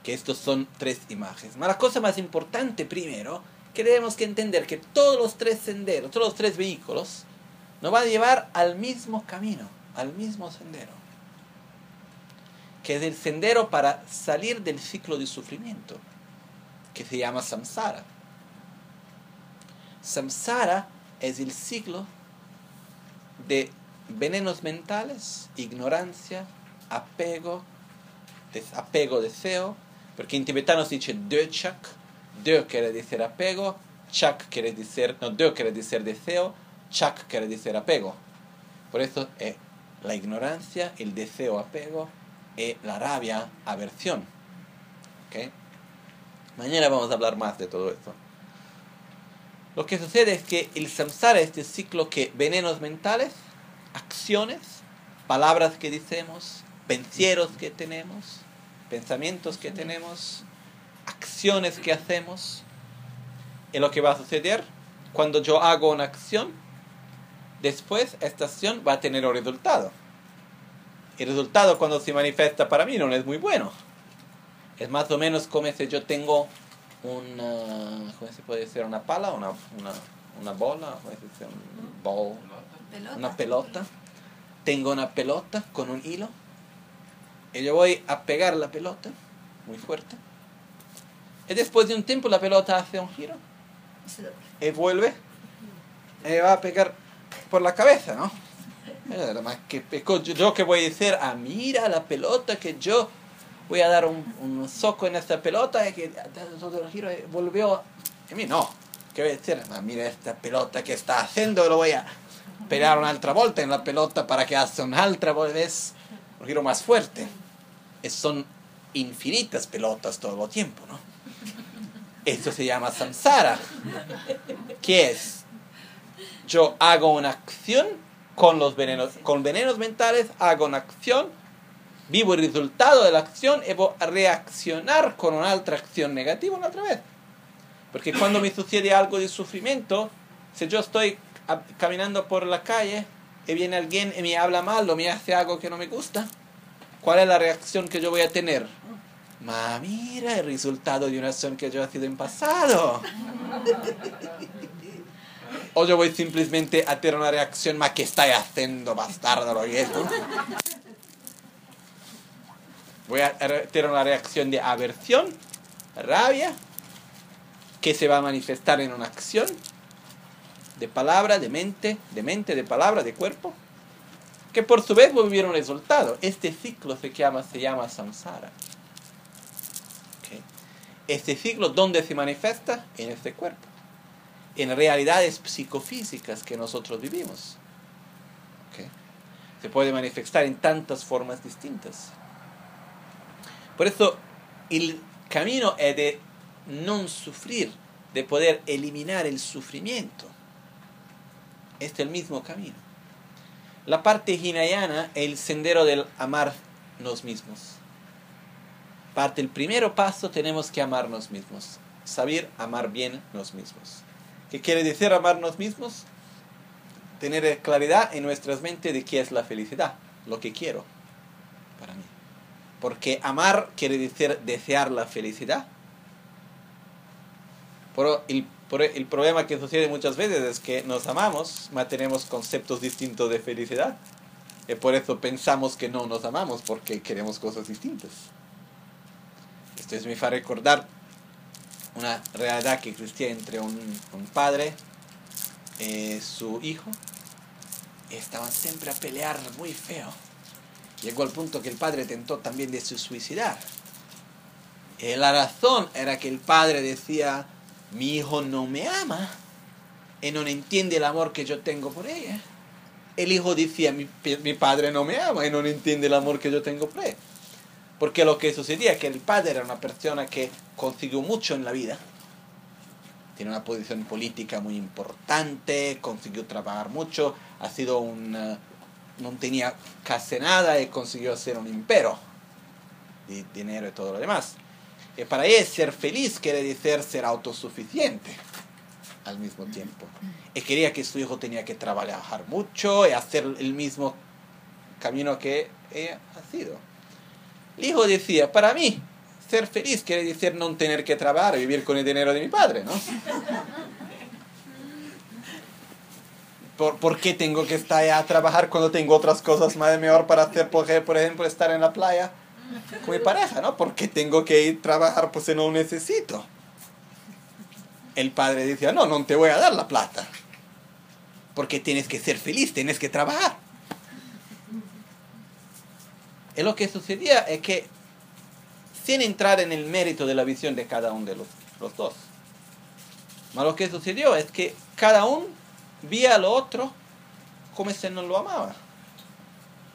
Que estos son tres imágenes. Pero la cosa más importante primero, que tenemos que entender que todos los tres senderos, todos los tres vehículos, nos van a llevar al mismo camino, al mismo sendero. Que es el sendero para salir del ciclo de sufrimiento, que se llama samsara. Samsara es el ciclo de venenos mentales, ignorancia, apego, desapego, deseo, porque en tibetano se dice döchak, dö quiere decir apego, chak quiere decir, no, dö quiere decir deseo, chak quiere decir apego. Por eso es la ignorancia, el deseo, apego, y la rabia, aversión. ¿Okay? Mañana vamos a hablar más de todo esto. Lo que sucede es que el samsara es este ciclo que venenos mentales, acciones, palabras que decimos, pensieros que tenemos, pensamientos que tenemos, acciones que hacemos. Y lo que va a suceder cuando yo hago una acción, después esta acción va a tener un resultado. El resultado cuando se manifiesta para mí no es muy bueno. Es más o menos como si yo tengo una, ¿cómo se puede decir? Una pala, una, una, una bola, ¿cómo se dice? Un ball, Pelota. una pelota. Tengo una pelota con un hilo. Y yo voy a pegar la pelota muy fuerte. Y después de un tiempo la pelota hace un giro y vuelve y va a pegar por la cabeza, ¿no? Eh, Nada más que pecó. Yo, que voy a decir, ah, mira la pelota que yo voy a dar un, un soco en esta pelota y que todo el giro volvió. A mí no. ¿Qué voy a decir? Ah, mira esta pelota que está haciendo, lo voy a pegar una altra volta en la pelota para que haga una altra vez, un giro más fuerte. Es- son infinitas pelotas todo el tiempo, ¿no? Esto se llama samsara. ¿Qué es? Yo hago una acción con los venenos, con venenos mentales, hago una acción, vivo el resultado de la acción y voy a reaccionar con una otra acción negativa una otra vez. Porque cuando me sucede algo de sufrimiento, si yo estoy caminando por la calle y viene alguien y me habla mal o me hace algo que no me gusta, ¿cuál es la reacción que yo voy a tener? Ma, mira el resultado de una acción que yo he sido en pasado. O yo voy simplemente a tener una reacción más que está haciendo bastardo. Voy a tener una reacción de aversión, rabia, que se va a manifestar en una acción de palabra, de mente, de mente, de palabra, de cuerpo, que por su vez va a vivir un resultado. Este ciclo se llama, se llama samsara. Este ciclo, ¿dónde se manifiesta? En este cuerpo en realidades psicofísicas que nosotros vivimos. ¿Ok? Se puede manifestar en tantas formas distintas. Por eso el camino es de no sufrir, de poder eliminar el sufrimiento. Este es el mismo camino. La parte hinayana es el sendero del amarnos mismos. Parte el primer paso tenemos que amarnos mismos, saber amar bien nos mismos. ¿Qué quiere decir amarnos mismos? Tener claridad en nuestras mentes de qué es la felicidad, lo que quiero para mí. Porque amar quiere decir desear la felicidad. Pero el, el problema que sucede muchas veces es que nos amamos, mas tenemos conceptos distintos de felicidad. Y por eso pensamos que no nos amamos, porque queremos cosas distintas. Esto es me hace recordar una realidad que existía entre un, un padre y su hijo. Estaban siempre a pelear muy feo. Llegó al punto que el padre tentó también de se suicidar. Y la razón era que el padre decía, mi hijo no me ama. y no entiende el amor que yo tengo por ella. El hijo decía, mi, mi padre no me ama y no entiende el amor que yo tengo por él. Porque lo que sucedía es que el padre era una persona que consiguió mucho en la vida. Tiene una posición política muy importante, consiguió trabajar mucho, ha sido un... eh, no tenía casi nada y consiguió hacer un imperio de dinero y todo lo demás. Y para él ser feliz quiere decir ser autosuficiente al mismo tiempo. Y quería que su hijo tenía que trabajar mucho y hacer el mismo camino que ella ha sido. El hijo decía, para mí, ser feliz quiere decir no tener que trabajar vivir con el dinero de mi padre, ¿no? ¿Por, por qué tengo que estar a trabajar cuando tengo otras cosas más mejor para hacer, por por ejemplo, estar en la playa con mi pareja, ¿no? ¿Por qué tengo que ir a trabajar pues si no necesito? El padre decía, no, no te voy a dar la plata. Porque tienes que ser feliz, tienes que trabajar. Y lo que sucedía es que, sin entrar en el mérito de la visión de cada uno de los, los dos, mas lo que sucedió es que cada uno veía al otro como si no lo amaba.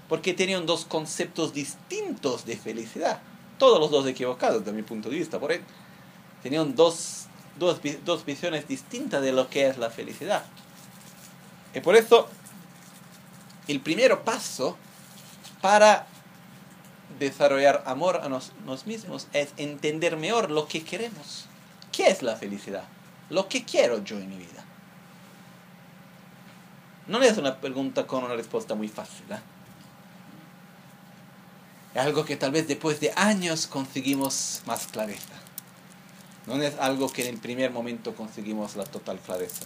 Porque tenían dos conceptos distintos de felicidad. Todos los dos equivocados, de mi punto de vista. Por él, tenían dos, dos, dos visiones distintas de lo que es la felicidad. Y por eso, el primer paso para desarrollar amor a nos, nos mismos es entender mejor lo que queremos. ¿Qué es la felicidad? Lo que quiero yo en mi vida. No es una pregunta con una respuesta muy fácil. ¿eh? Es algo que tal vez después de años conseguimos más clareza. No es algo que en el primer momento conseguimos la total clareza.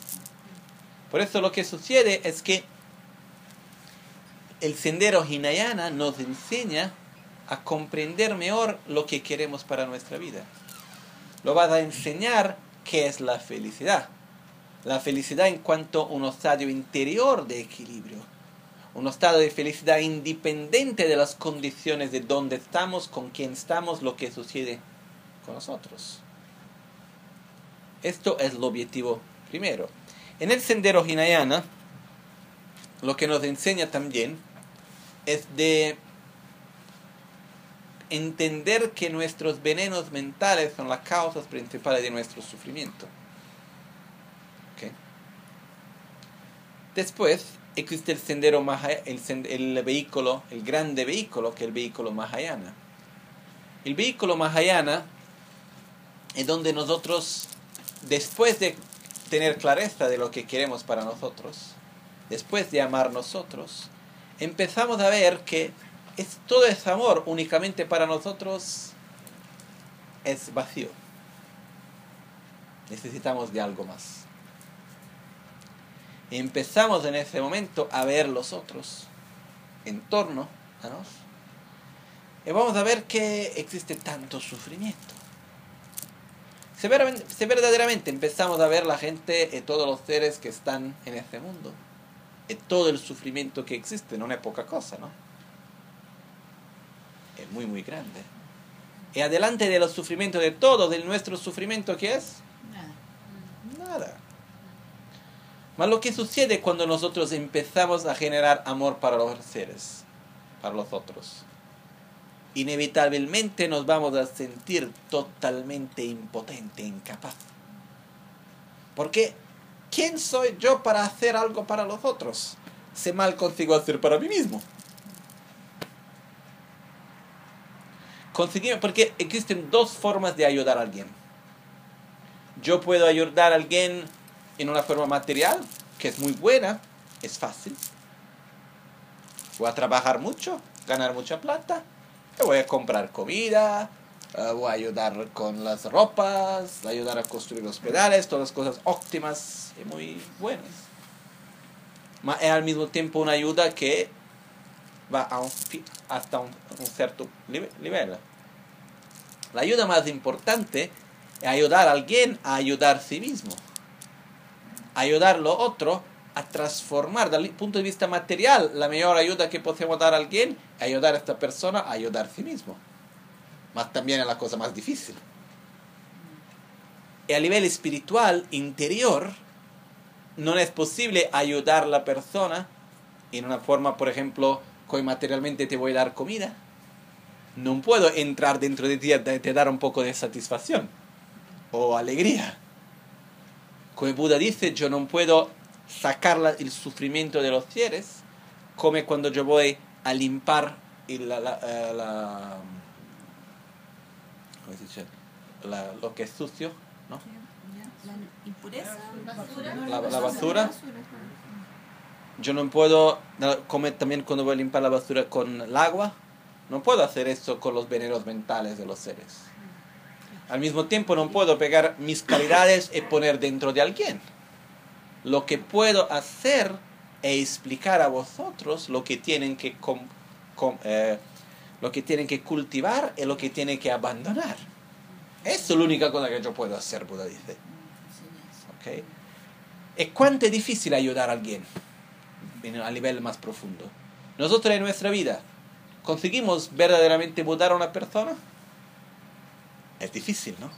Por eso lo que sucede es que el sendero Hinayana nos enseña a comprender mejor lo que queremos para nuestra vida. Lo va a enseñar qué es la felicidad. La felicidad en cuanto a un estadio interior de equilibrio. Un estado de felicidad independiente de las condiciones de dónde estamos, con quién estamos, lo que sucede con nosotros. Esto es el objetivo primero. En el sendero Hinayana, lo que nos enseña también es de entender que nuestros venenos mentales son las causas principales de nuestro sufrimiento. ¿Ok? Después existe el sendero Mahaya- el, sen- el vehículo, el grande vehículo, que es el vehículo Mahayana. El vehículo Mahayana es donde nosotros, después de tener clareza de lo que queremos para nosotros, después de amar nosotros, empezamos a ver que es, todo ese amor únicamente para nosotros es vacío. Necesitamos de algo más. Empezamos en ese momento a ver los otros en torno a nos. Y vamos a ver que existe tanto sufrimiento. Si verdaderamente, empezamos a ver la gente y todos los seres que están en este mundo, y todo el sufrimiento que existe, no es poca cosa, ¿no? Es muy, muy grande. Y adelante de los sufrimientos de todos, de nuestro sufrimiento, ¿qué es? Nada. Nada. Mas lo que sucede cuando nosotros empezamos a generar amor para los seres, para los otros, inevitablemente nos vamos a sentir totalmente impotente, incapaz. Porque, ¿quién soy yo para hacer algo para los otros? Se mal consigo hacer para mí mismo. Conseguimos, porque existen dos formas de ayudar a alguien. Yo puedo ayudar a alguien en una forma material, que es muy buena, es fácil. Voy a trabajar mucho, ganar mucha plata, voy a comprar comida, eh, voy a ayudar con las ropas, ayudar a construir hospitales, todas las cosas óptimas y muy buenas. Es al mismo tiempo una ayuda que a un hasta un, cierto nive- nivel. La ayuda más importante es ayudar a alguien a ayudar a sí mismo. Ayudar a lo otro a transformar, desde el punto de vista material, la mejor ayuda que podemos dar a alguien es ayudar a esta persona a ayudar a sí mismo. Más también es la cosa más difícil. Y a nivel espiritual, interior, no es posible ayudar a la persona en una forma, por ejemplo, materialmente te voy a dar comida. No puedo entrar dentro de ti y te dar un poco de satisfacción o alegría. Como Buda dice, yo no puedo sacar el sufrimiento de los fieles, como cuando yo voy a limpiar la, la, eh, la, ¿cómo se dice? La, lo que es sucio, ¿no? La impureza, La, la basura. Yo no puedo comer también cuando voy a limpiar la basura con el agua. No puedo hacer eso con los venenos mentales de los seres. Al mismo tiempo no puedo pegar mis calidades y poner dentro de alguien. Lo que puedo hacer es explicar a vosotros lo que tienen que, com, com, eh, lo que, tienen que cultivar y lo que tienen que abandonar. Eso es la única cosa que yo puedo hacer, Buda dice. ¿Okay? ¿Y cuánto es difícil ayudar a alguien a nivel más profundo? Nosotros en nuestra vida, ¿conseguimos verdaderamente mudar a una persona? Es difícil, ¿no?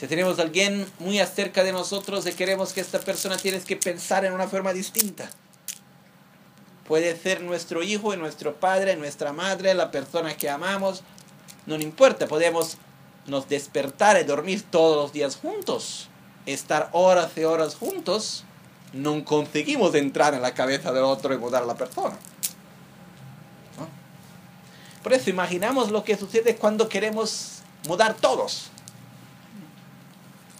Si tenemos a alguien muy acerca de nosotros y queremos que esta persona tiene que pensar en una forma distinta. Puede ser nuestro hijo, nuestro padre, nuestra madre, la persona que amamos. No importa, podemos nos despertar y dormir todos los días juntos. Estar horas y horas juntos. No conseguimos entrar en la cabeza del otro y mudar la persona. ¿No? Por eso imaginamos lo que sucede cuando queremos mudar todos.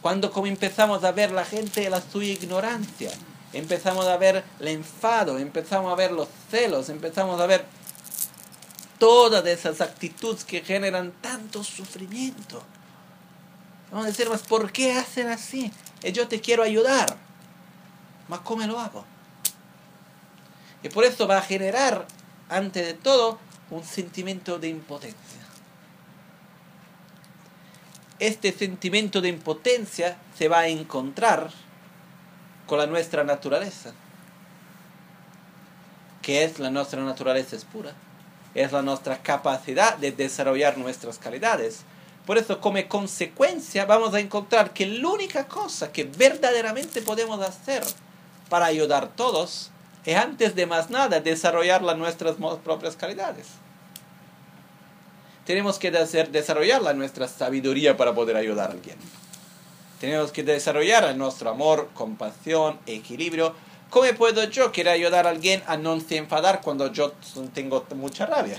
Cuando como empezamos a ver la gente la su ignorancia, empezamos a ver el enfado, empezamos a ver los celos, empezamos a ver todas esas actitudes que generan tanto sufrimiento. Vamos a decir, ¿por qué hacen así? Y yo te quiero ayudar. Más ¿cómo lo hago? Y por eso va a generar, antes de todo, un sentimiento de impotencia este sentimiento de impotencia se va a encontrar con la nuestra naturaleza, que es la nuestra naturaleza es pura, es la nuestra capacidad de desarrollar nuestras calidades. Por eso, como consecuencia, vamos a encontrar que la única cosa que verdaderamente podemos hacer para ayudar a todos es, antes de más nada, desarrollar las nuestras propias calidades tenemos que desarrollar la nuestra sabiduría para poder ayudar a alguien. Tenemos que desarrollar nuestro amor, compasión, equilibrio. ¿Cómo puedo yo querer ayudar a alguien a no se enfadar cuando yo tengo mucha rabia?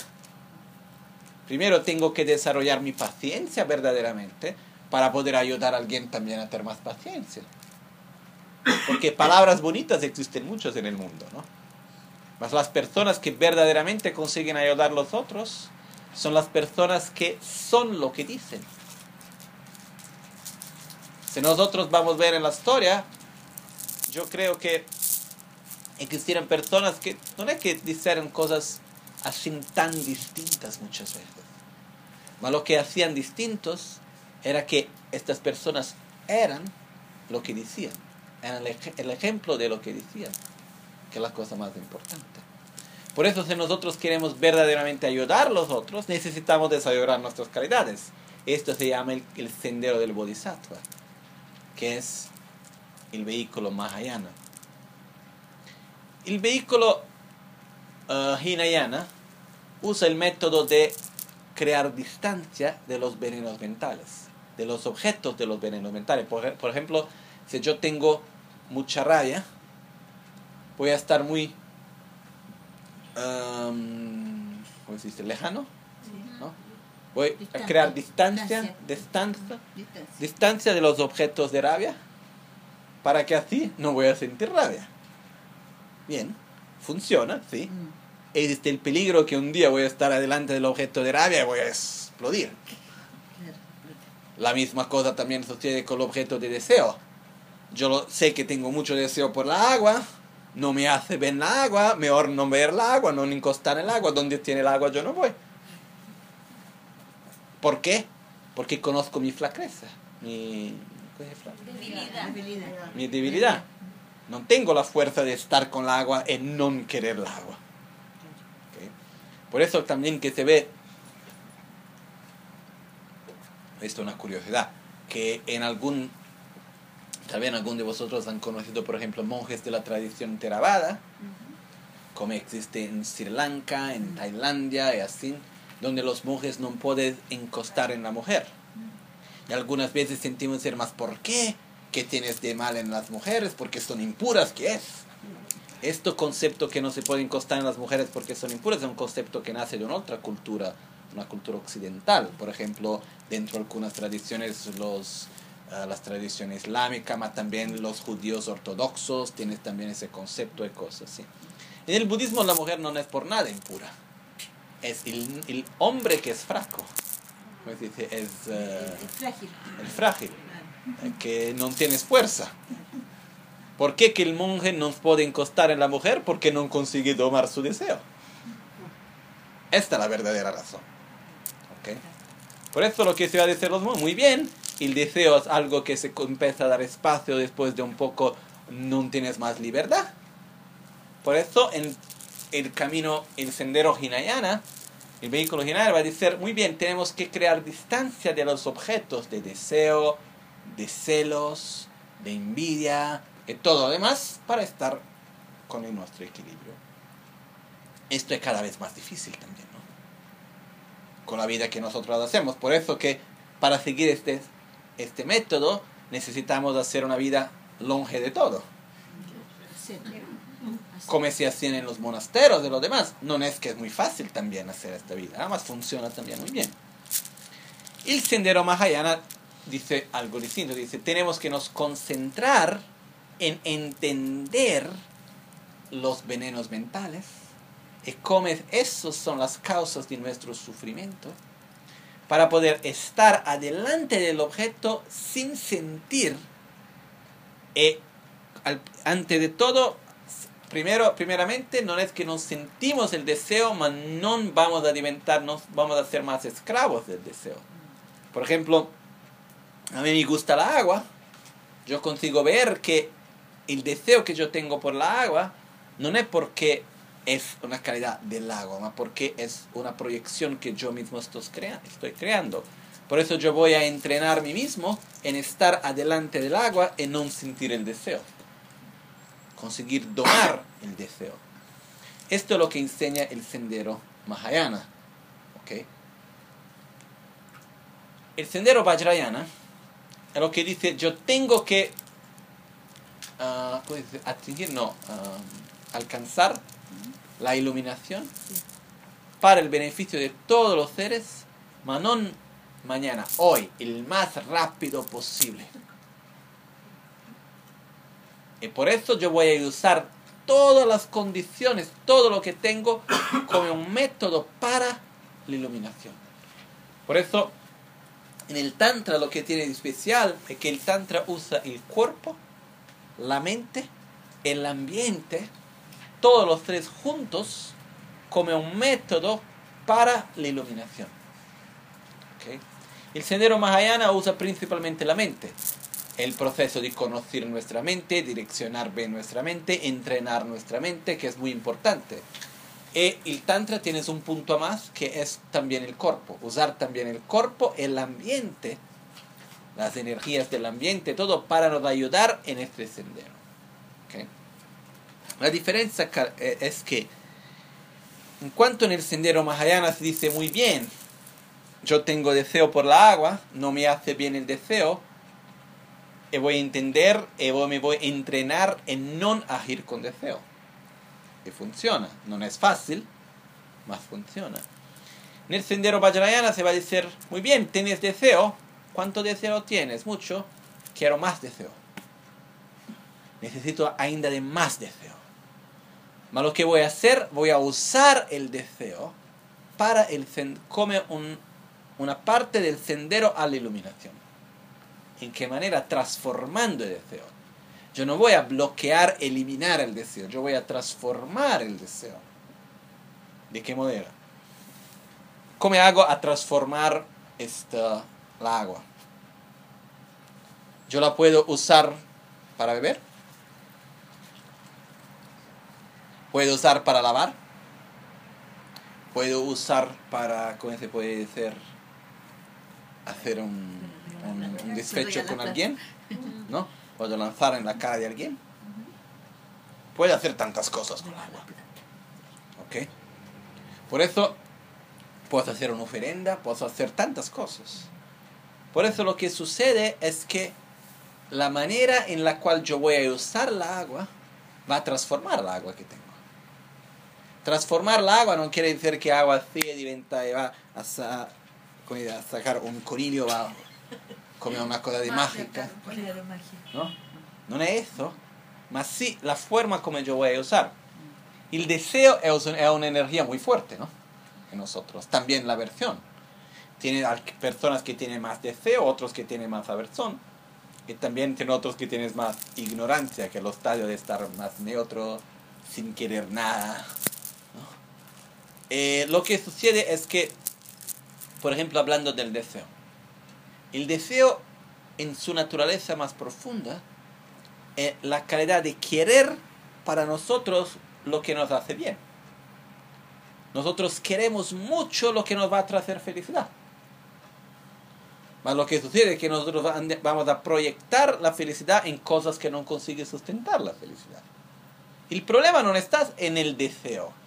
Primero tengo que desarrollar mi paciencia verdaderamente para poder ayudar a alguien también a tener más paciencia. Porque palabras bonitas existen muchas en el mundo, ¿no? Mas las personas que verdaderamente consiguen ayudar a los otros son las personas que son lo que dicen. Si nosotros vamos a ver en la historia, yo creo que existieron personas que no es que dijeran cosas así tan distintas muchas veces. Mas lo que hacían distintos era que estas personas eran lo que decían, eran el ejemplo de lo que decían, que es la cosa más importante. Por eso si nosotros queremos verdaderamente ayudar a los otros, necesitamos desarrollar nuestras calidades. Esto se llama el, sendero del Bodhisattva, que es el vehículo Mahayana. El vehículo uh, Hinayana usa el método de crear distancia de los venenos mentales, de los objetos de los venenos mentales. Por, por ejemplo, si yo tengo mucha rabia, voy a estar muy um, ¿cómo se dice? Lejano. ¿no? Voy a crear distancia, distancia, distancia, de los objetos de rabia para que así no voy a sentir rabia. Bien, funciona, sí. Mm. Existe el peligro que un día voy a estar adelante del objeto de rabia y voy a explodir. La misma cosa también sucede con el objeto de deseo. Yo sé que tengo mucho deseo por la agua, no me hace ver el agua, mejor no ver el agua, no encostar en el agua, donde tiene el agua yo no voy. ¿Por qué? Porque conozco mi flaqueza, mi debilidad. Mi debilidad. No tengo la fuerza de estar con el agua y no querer el agua. Por eso también que se ve, esto es una curiosidad, que en algún También algunos de vosotros han conocido, por ejemplo, monjes de la tradición Theravada, como existe en Sri Lanka, en Tailandia y así, donde los monjes no pueden encostar en la mujer. Y algunas veces sentimos ser más, ¿por qué? ¿Qué tienes de mal en las mujeres? Porque son impuras, ¿qué es? Este concepto que no se puede encostar en las mujeres porque son impuras es un concepto que nace de una otra cultura, una cultura occidental. Por ejemplo, dentro de algunas tradiciones, los, ah, las tradiciones islámicas, más también los judíos ortodoxos, tienen también ese concepto de cosas. ¿sí? En el budismo la mujer no es por nada impura. Es el, el hombre que es fraco. ¿Cómo se dice? Es ah, El frágil. el frágil, eh, que no tienes fuerza. ¿Por qué que el monje no puede encostar en la mujer? Porque no consigue domar su deseo. Esta es la verdadera razón. ¿Ok? Por eso lo que se va a decir los monjes, muy bien, el deseo es algo que se empieza a dar espacio después de un poco, no tienes más libertad. Por eso en el camino, el sendero Hinayana, el vehículo Hinayana va a decir, muy bien, tenemos que crear distancia de los objetos de deseo, de celos, de envidia, y todo lo demás para estar con nuestro equilibrio. Esto es cada vez más difícil también, ¿no? Con la vida que nosotros hacemos. Por eso que para seguir este, este método necesitamos hacer una vida longe de todo. Como se hacían en los monasterios de los demás. No es que es muy fácil también hacer esta vida. Además funciona también muy bien. El sendero Mahayana dice algo distinto. Dice, tenemos que nos concentrar en entender los venenos mentales y cómo esos son las causas de nuestro sufrimiento para poder estar adelante del objeto sin sentir y al- ante de todo primero primeramente no es que nos sentimos el deseo mas no vamos a alimentarnos vamos a ser más esclavos del deseo. Por ejemplo a mí me gusta la agua. Yo consigo ver que el deseo que yo tengo por la agua no es porque es una calidad del más porque es una proyección que yo mismo estoy, crea- estoy creando. Por eso yo voy a entrenar a mí mismo en estar adelante del agua y no sentir el deseo. Conseguir domar el deseo. Esto es lo que enseña el sendero Mahayana. ¿ok? El sendero Vajrayana es lo que dice, yo tengo que ah, atingir, no, ah, alcanzar la iluminación para el beneficio de todos los seres, mañana, hoy, el más rápido posible. Y por eso yo voy a usar todas las condiciones, todo lo que tengo, como un método para la iluminación. Por eso, en el Tantra lo que tiene de especial es que el Tantra usa el cuerpo, la mente, el ambiente, todos los tres juntos, como un método para la iluminación. ¿Ok? El sendero Mahayana usa principalmente la mente. El proceso de conocer nuestra mente, direccionar bien nuestra mente, entrenar nuestra mente, que es muy importante. Y el Tantra tienes un punto más que es también el cuerpo. Usar también el cuerpo, el ambiente, las energías del ambiente, todo para nos ayudar en este sendero. La diferencia eh, es que en cuanto en el sendero Mahayana se dice muy bien, yo tengo deseo por la agua, no me hace bien el deseo, y voy a entender y voy- me voy a entrenar en no agir con deseo. Y funciona. No es fácil, mas funciona. En el sendero Vajrayana se va a decir, muy bien, tienes deseo. ¿Cuánto deseo tienes? Mucho. Quiero más deseo. Necesito ainda de más deseo. Mas lo que voy a hacer, voy a usar el deseo para el como un- una parte del sendero a la iluminación. ¿En qué manera? Transformando el deseo. Yo no voy a bloquear, eliminar el deseo. Yo voy a transformar el deseo. ¿De qué manera? ¿Cómo hago a transformar esta, la agua? Yo la puedo usar para beber. Puedo usar para lavar. Puedo usar para, ¿cómo se puede decir? Hacer un, un, un despecho con alguien. ¿No? puedo lanzar en la cara de alguien. Puedo hacer tantas cosas con agua. ¿Ok? Por eso puedo hacer una ofrenda, puedo hacer tantas cosas. Por eso lo que sucede es que la manera en la cual yo voy a usar la agua va a transformar la agua que tengo. Transformar la agua no quiere decir que agua así diventa y va a, sa- a sacar un conillo, va a comer una cosa de mágica. ¿no? Non è eso, ma sì la forma come yo voy a usar. El deseo es, un- es una energía muy fuerte, ¿no? En nosotros. También la aversión. Tiene personas que tienen más deseo, otros que tienen más aversión. Y también tiene otros que tienen más ignorancia, que es el estadio de estar más neutro, sin querer nada. Eh, lo que sucede es que, por ejemplo, hablando del deseo. El deseo en su naturaleza más profunda es la calidad de querer para nosotros lo que nos hace bien. Nosotros queremos mucho lo que nos va a traer felicidad. Mas lo que sucede es que nosotros vamos a proyectar la felicidad en cosas que no consiguen sustentar la felicidad. El problema no está en el deseo.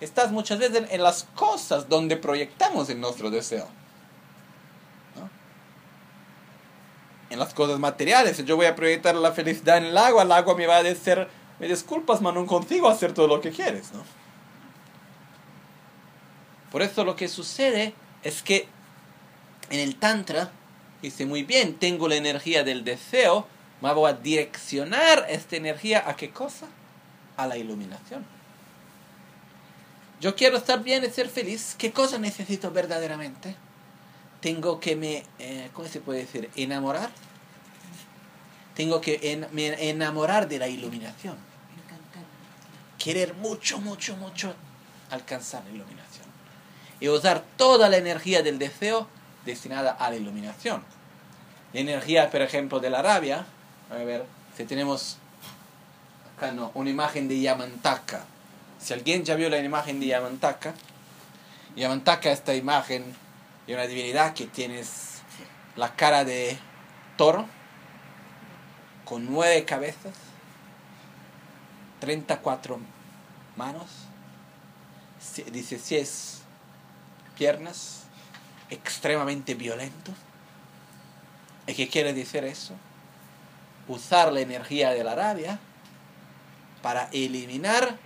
Estás muchas veces en, las cosas donde proyectamos en nuestro deseo. ¿no? En las cosas materiales. Yo voy a proyectar la felicidad en el agua, el agua me va a decir, me disculpas, pero no consigo hacer todo lo que quieres. ¿no? Por eso lo que sucede es que en el Tantra, dice muy bien, tengo la energía del deseo, me voy a direccionar esta energía a qué cosa? A la iluminación. Yo quiero estar bien y ser feliz. ¿Qué cosa necesito verdaderamente? Tengo que me, eh, ¿cómo se puede decir? Enamorar. Tengo que en- me enamorar de la iluminación. Querer mucho, mucho, mucho alcanzar la iluminación. Y usar toda la energía del deseo destinada a la iluminación. La energía, por ejemplo, de la rabia. A ver, si tenemos acá no, una imagen de Yamantaka. Si alguien ya vio la imagen de Yamantaka, Yamantaka, esta imagen de una divinidad que tienes la cara de toro, con nueve cabezas, 34 manos, si- 16 piernas, extremadamente violento. ¿Y qué quiere decir eso? Usar la energía de la rabia para eliminar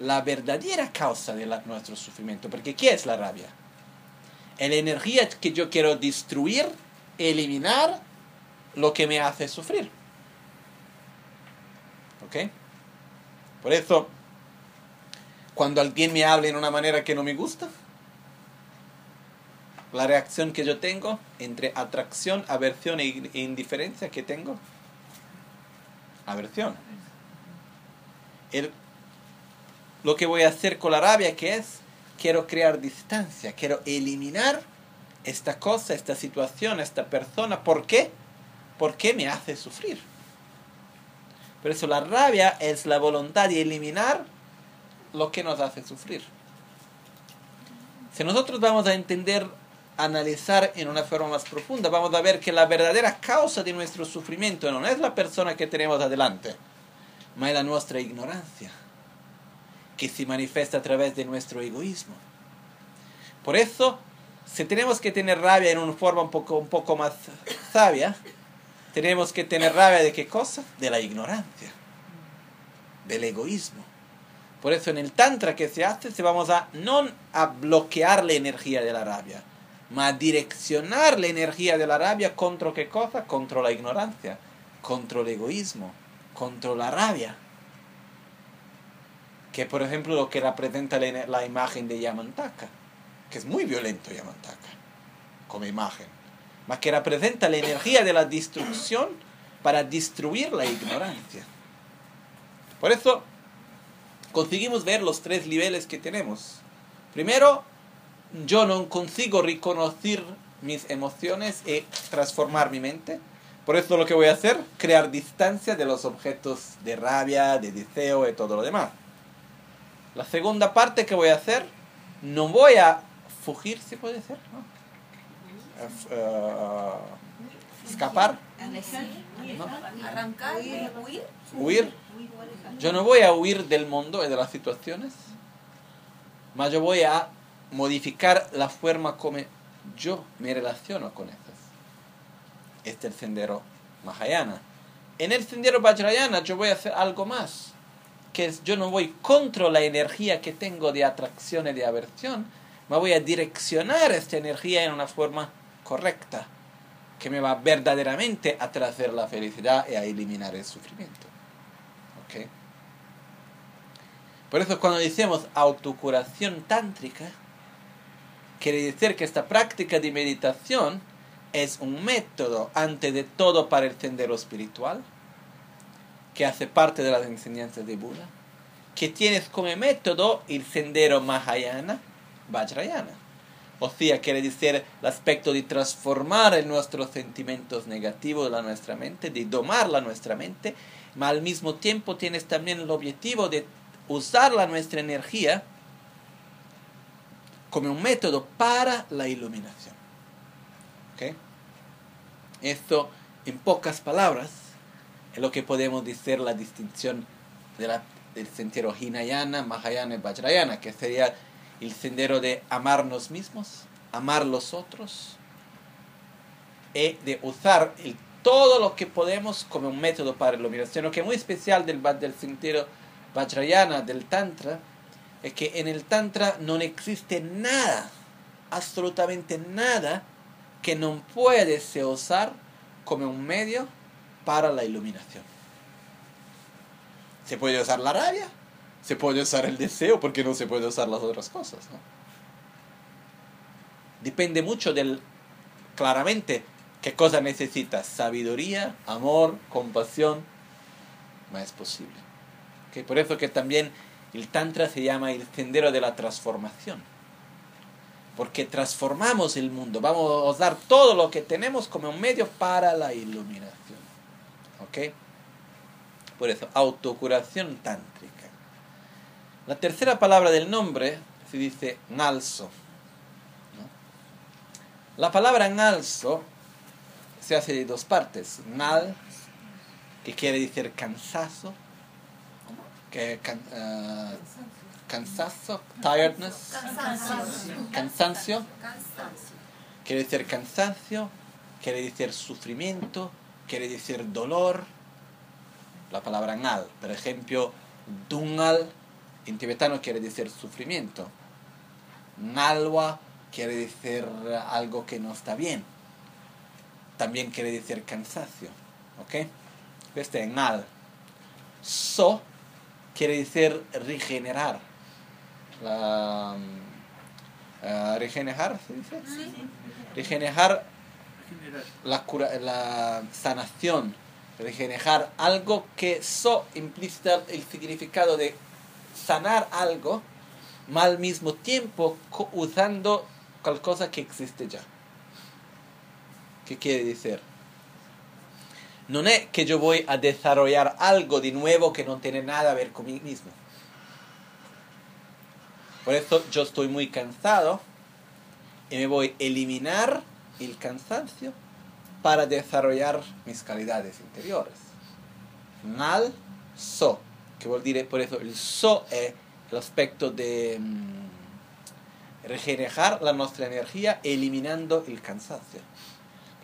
la verdadera causa de nuestro sufrimiento. Porque ¿qué es la rabia? La energía que yo quiero destruir, eliminar lo que me hace sufrir. ¿Ok? Por eso, cuando alguien me habla en una manera que no me gusta, la reacción que yo tengo entre atracción, aversión e indiferencia que tengo, aversión. El- lo que voy a hacer con la rabia que es, quiero crear distancia, quiero eliminar esta cosa, esta situación, esta persona. ¿Por qué? Porque me hace sufrir. Por eso la rabia es la voluntad de eliminar lo que nos hace sufrir. Si nosotros vamos a entender, analizar en una forma más profunda, vamos a ver que la verdadera causa de nuestro sufrimiento no es la persona que tenemos adelante, ma es la nuestra ignorancia, que se manifiesta a través de nuestro egoísmo. Por eso, si tenemos que tener rabia en una forma un poco, un poco más sabia, tenemos que tener rabia de qué cosa? De la ignorancia, del egoísmo. Por eso en el tantra que se hace, se vamos a no a bloquear la energía de la rabia, ma a direccionar la energía de la rabia contra qué cosa? Contra la ignorancia, contra el egoísmo, contra la rabia. Que por ejemplo lo que representa la, imagen de Yamantaka, que es muy violento Yamantaka, como imagen mas que representa la energía de la destrucción para destruir la ignorancia. Por eso conseguimos ver los tres niveles que tenemos. Primero, yo no consigo reconocer mis emociones y transformar mi mente. Por eso lo que voy a hacer, crear distancia de los objetos de rabia, de deseo y todo lo demás. La segunda parte que voy a hacer, no voy a fugir, ¿se puede decir? ¿No? escapar. ¿no? Arrancar, huir. huir. Yo no voy a huir del mundo y de las situaciones, mas yo voy a modificar la forma como yo me relaciono con estas. Este es el sendero Mahayana. En el sendero Vajrayana yo voy a hacer algo más, que yo no voy contra la energía que tengo de atracción y de aversión, me voy a direccionar esta energía en una forma correcta, que me va verdaderamente a traer la felicidad y a eliminar el sufrimiento. ¿Ok? Por eso cuando decimos autocuración tántrica, quiere decir que esta práctica de meditación es un método, ante de todo, para el sendero espiritual, que hace parte de las enseñanzas de Buda, que tienes como método el sendero Mahayana, Vajrayana. O sea, quiere decir el aspecto de transformar nuestros sentimientos negativos de nuestra mente, de domar la nuestra mente, pero al mismo tiempo tienes también el objetivo de usar la nuestra energía como un método para la iluminación. ¿Ok? Esto, en pocas palabras, es lo que podemos decir la distinción de la, del sendero Hinayana, Mahayana y Vajrayana, que sería el sendero de amarnos mismos, amar los otros, y de usar el, todo lo que podemos como un método para la iluminación. Lo que es muy especial del, del sendero Vajrayana, del Tantra, es que en el Tantra no existe nada, absolutamente nada, que no puede ser usar como un medio para la iluminación. Se puede usar la rabia, se puede usar el deseo, porque no se puede usar las otras cosas. ¿no? Depende mucho del, claramente, qué cosa necesitas. Sabiduría, amor, compasión, más es posible. ¿Okay? Por eso que también el Tantra se llama el sendero de la transformación. Porque transformamos el mundo. Vamos a usar todo lo que tenemos como un medio para la iluminación. ¿Ok? Por eso, autocuración tántrica. La tercera palabra del nombre se dice nalso. ¿no? La palabra nalso se hace de dos partes. Nal, que quiere decir cansazo, que can, uh, cansazo, tiredness, Cansancio. cansancio, Cansancio. quiere decir cansancio, quiere decir sufrimiento, quiere decir dolor. La palabra nal, por ejemplo, dungal en tibetano quiere decir sufrimiento. Nalwa quiere decir algo que no está bien. También quiere decir cansancio. ¿Ok? Este es nal. So quiere decir regenerar. La, uh, regenerar, ¿se dice? Regenerar la, cura, la sanación, regenerar algo que so implícita el significado de sanar algo, mas al mismo tiempo usando cualquier cosa que existe ya. ¿Qué quiere decir? No es que yo voy a desarrollar algo de nuevo que no tiene nada a ver con mí mismo. Por eso yo estoy muy cansado y me voy a eliminar el cansancio para desarrollar mis calidades interiores. Nal, so. Que vuol dire por eso el so es el aspecto de mm, regenerar la nuestra energía eliminando el cansancio.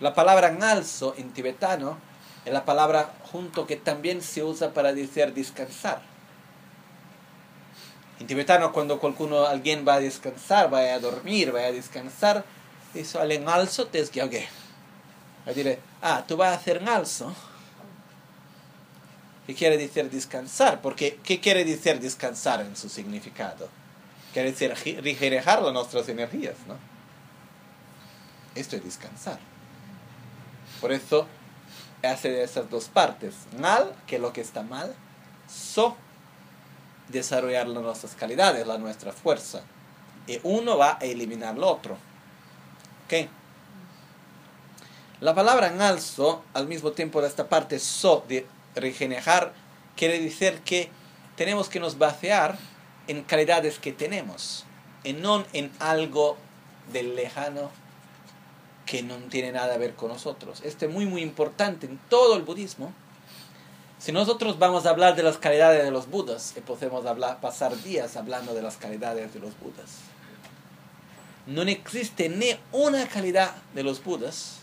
La palabra nalso en tibetano es la palabra junto que también se usa para decir descansar. En tibetano cuando qualcuno, alguien va a descansar, va a dormir, va a descansar, dice al ngalso te es que okay. Va a decir, ah, tú vas a hacer ngalso. ¿Qué quiere decir descansar? Porque, ¿qué quiere decir descansar en su significado? Quiere decir regenerar nuestras energías, ¿no? Esto es descansar. Por eso hace de esas dos partes. Nal, que lo que está mal. So, desarrollar nuestras calidades, la nuestra fuerza. Y uno va a eliminar lo otro. La palabra nalso, al mismo tiempo de esta parte so, de regenerar, quiere decir que tenemos que nos vaciar en calidades que tenemos, y no en algo del lejano que no tiene nada a ver con nosotros. Esto es muy, muy importante en todo el budismo. Si nosotros vamos a hablar de las calidades de los budas, podemos hablar, pasar días hablando de las calidades de los budas. No existe ni una calidad de los budas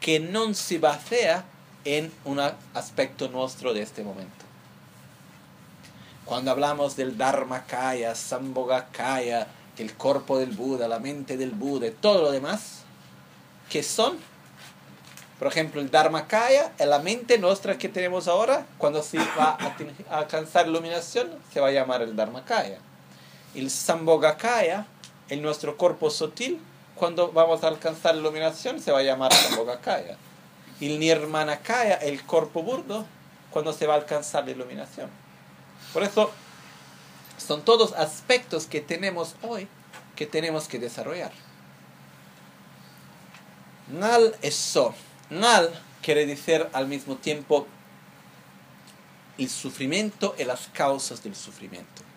que no se basea en un aspecto nuestro de este momento. Cuando hablamos del Dharmakaya, Sambhogakaya, del cuerpo del Buda, la mente del Buda, y todo lo demás, ¿qué son? Por ejemplo, el Dharmakaya la mente nuestra que tenemos ahora. Cuando se va a, alcanzar iluminación, se va a llamar el Dharmakaya. El Sambhogakaya, el nuestro cuerpo sutil, cuando vamos a alcanzar iluminación, se va a llamar Sambhogakaya. El Nirmanakaya, el cuerpo burdo, cuando se va a alcanzar la iluminación. Por eso, son todos aspectos que tenemos hoy que tenemos que desarrollar. Nal eso. Nal quiere decir al mismo tiempo el sufrimiento y las causas del sufrimiento.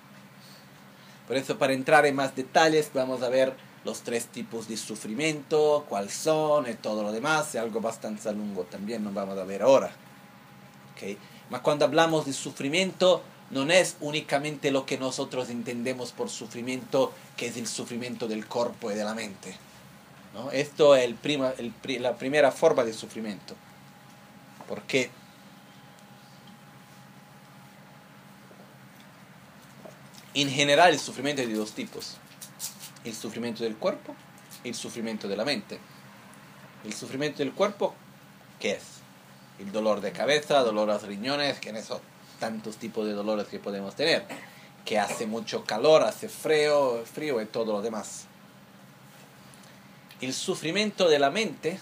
Por eso, para entrar en más detalles, vamos a ver los tres tipos de sufrimiento, cuáles son y todo lo demás. Es algo bastante largo también, nos vamos a ver ahora. ¿Okay? Mas cuando hablamos de sufrimiento, no es únicamente lo que nosotros entendemos por sufrimiento, que es el sufrimiento del cuerpo y de la mente. ¿no? Esto es el prima, el, la primera forma de sufrimiento. Porque en general el sufrimiento es de dos tipos. El sufrimiento del cuerpo y el sufrimiento de la mente. El sufrimiento del cuerpo, ¿qué es? El dolor de cabeza, dolor a los riñones, que en eso tantos tipos de dolores que podemos tener, que hace mucho calor, hace frío, frío y todo lo demás. El sufrimiento de la mente,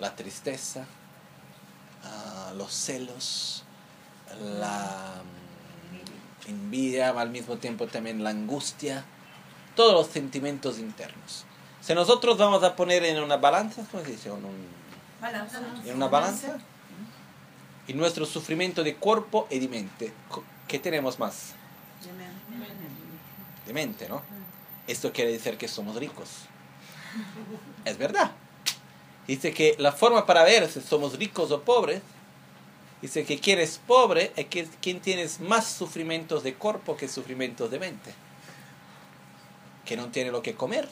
la tristeza, uh, los celos, la envidia, al mismo tiempo también la angustia, todos los sentimientos internos. Si nosotros vamos a poner en una balanza, ¿cómo se dice? En, un, Balanza. en una balanza, y nuestro sufrimiento de cuerpo y de mente. ¿Qué tenemos más? De mente, ¿no? Esto quiere decir que somos ricos. Es verdad. Dice que la forma para ver si somos ricos o pobres, dice que quien es pobre es quien tienes más sufrimientos de cuerpo que sufrimientos de mente. Que no tiene lo que comer,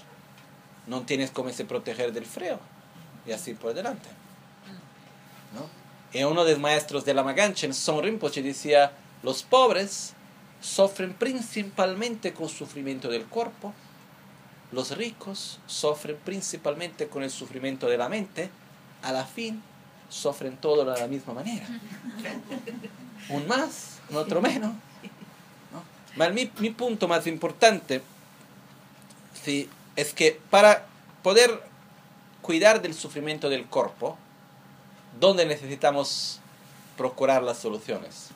no tienes cómo se proteger del frío, y así por delante. ¿No? Y uno de los maestros de la Maganchen, Son Rinpoche, decía, los pobres sufren principalmente con sufrimiento del cuerpo, los ricos sufren principalmente con el sufrimiento de la mente, a la fin sufren todo de la misma manera. Un más, un otro menos. ¿no? mi, mi, punto más importante sí, es que para poder cuidar del sufrimiento del cuerpo, ¿Dónde necesitamos procurar las soluciones?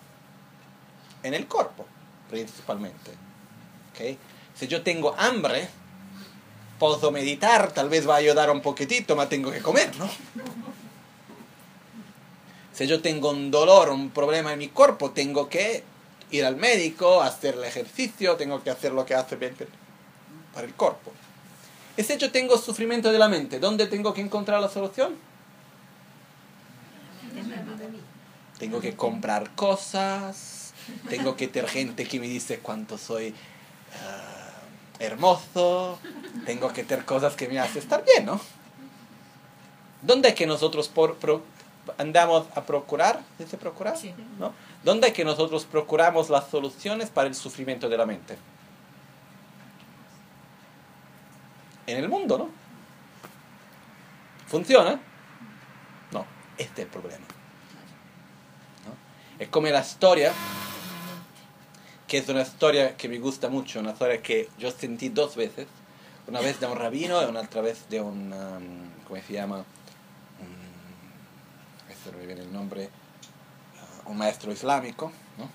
En el cuerpo, principalmente. ¿Okay? Si yo tengo hambre, puedo meditar, tal vez va a ayudar un poquitito, pero tengo que comer, ¿no? Si yo tengo un dolor, un problema en mi cuerpo, tengo que ir al médico, hacer el ejercicio, tengo que hacer lo que hace bien para el cuerpo. Y si yo tengo sufrimiento de la mente, ¿dónde tengo que encontrar la solución? Tengo que comprar cosas, tengo que tener gente que me dice cuánto soy uh, hermoso, tengo que tener cosas que me hacen estar bien, ¿no? ¿Dónde es que nosotros por, pro, andamos a procurar? ¿Dice procurar? Sí. ¿No? ¿Dónde es que nosotros procuramos las soluciones para el sufrimiento de la mente? En el mundo, ¿no? ¿Funciona? No, este es el problema. Es como la historia, que es una historia que me gusta mucho, una historia que yo sentí dos veces. Una vez de un rabino y una otra vez de un, um, ¿cómo se llama? No me viene el nombre, uh, un maestro islámico, ¿no?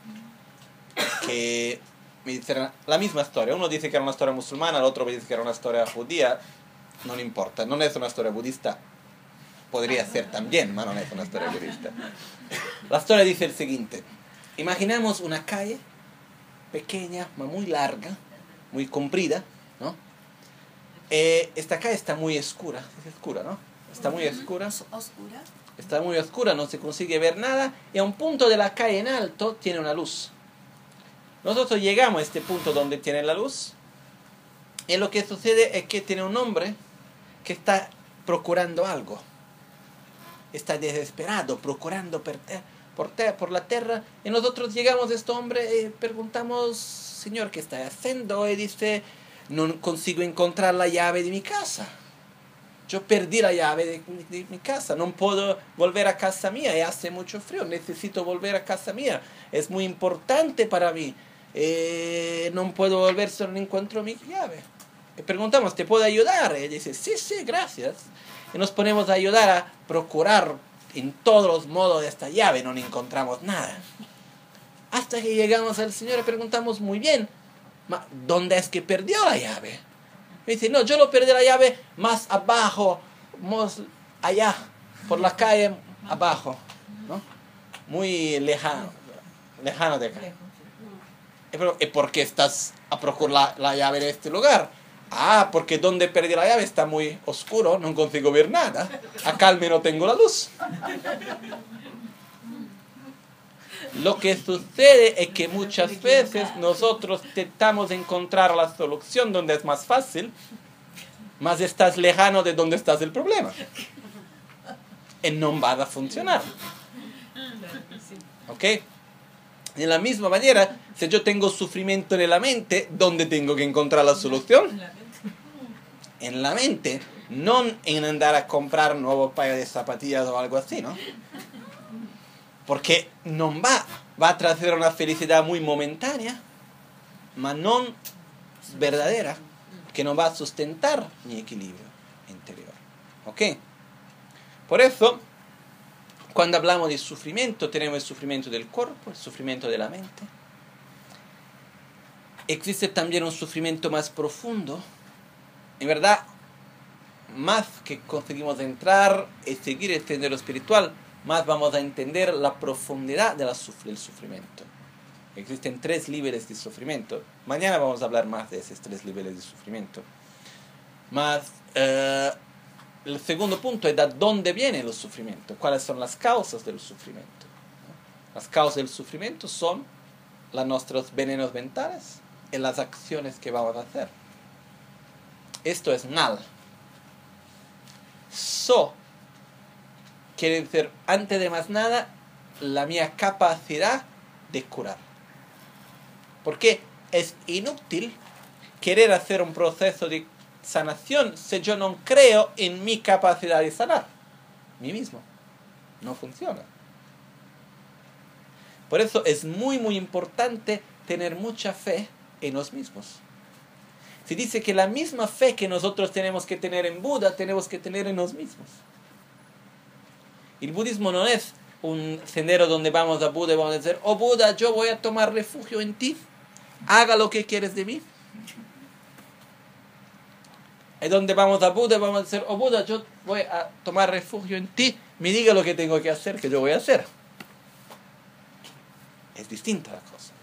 Que me dice la misma historia. Uno dice que era una historia musulmana, el otro me dice que era una historia judía. No importa, no es una historia budista. Podría ser también, pero no es una historia budista. La historia dice el siguiente. Imaginamos una calle pequeña, muy larga, muy comprida, ¿no? eh, esta calle está muy oscura, es oscura, ¿no? Está muy oscura, Os- Oscura. Está muy oscura, no se consigue ver nada y a un punto de la calle en alto tiene una luz. Nosotros llegamos a este punto donde tiene la luz y lo que sucede es que tiene un hombre que está procurando algo. Está desesperado, procurando te- por, te- por la tierra. Y nosotros llegamos a este hombre y preguntamos, Señor, ¿qué está haciendo? Y dice, no consigo encontrar la llave de mi casa. Yo perdí la llave de, mi- casa, no puedo volver a casa mía, y hace mucho frío, necesito volver a casa mía, es muy importante para mí, Eh, no puedo volver si no encuentro mi llave. Y preguntamos, ¿te puedo ayudar? Ella dice, sí, sí, gracias. Y nos ponemos a ayudar a procurar en todos los modos esta llave, no encontramos nada. Hasta que llegamos al Señor y preguntamos muy bien, "Ma, ¿dónde es que perdió la llave? Me dice, no, yo lo perdí la llave más abajo, más allá, por la calle abajo, ¿no? Muy lejano, lejano de acá. "Eh, pero, ¿y por qué estás a procurar la, la llave de este lugar? Ah, porque donde perdí la llave está muy oscuro, no consigo ver nada. Acá al menos tengo la luz. Lo que sucede es que muchas veces nosotros intentamos encontrar la solución donde es más fácil, más estás lejano de donde estás el problema. Y no va a funcionar. ¿Ok? De la misma manera, si yo tengo sufrimiento en la mente, ¿dónde tengo que encontrar la solución? En la mente, no en andar a comprar un nuevo par de zapatillas o algo así, ¿no? Porque no va, va a traer una felicidad muy momentánea, mas no verdadera, que no va a sustentar mi equilibrio interior. ¿Ok? Por eso, cuando hablamos de sufrimiento, tenemos el sufrimiento del cuerpo, el sufrimiento de la mente. Existe también un sufrimiento más profundo. En verdad, más que conseguimos entrar y seguir el sendero espiritual, más vamos a entender la profundidad de del sufrimiento. Existen tres niveles de sufrimiento. Mañana vamos a hablar más de esos tres niveles de sufrimiento. Más, eh, el segundo punto es de dónde vienen los sufrimientos, cuáles son las causas del sufrimiento. Las causas del sufrimiento son las nuestros venenos mentales y las acciones que vamos a hacer. Esto es mal. So quiere decir, antes de más nada, la mía capacidad de curar. Porque es inútil querer hacer un proceso de sanación si yo no creo en mi capacidad de sanar. Mí mismo. No funciona. Por eso es muy, muy importante tener mucha fe en los mismos. Se dice que la misma fe que nosotros tenemos que tener en Buda, tenemos que tener en los mismos. El budismo no es un sendero donde vamos a Buda y vamos a decir, oh Buda, yo voy a tomar refugio en ti, haga lo que quieres de mí. Es donde vamos a Buda y vamos a decir, oh Buda, yo voy a tomar refugio en ti, me diga lo que tengo que hacer, que yo voy a hacer. Es distinta la cosa.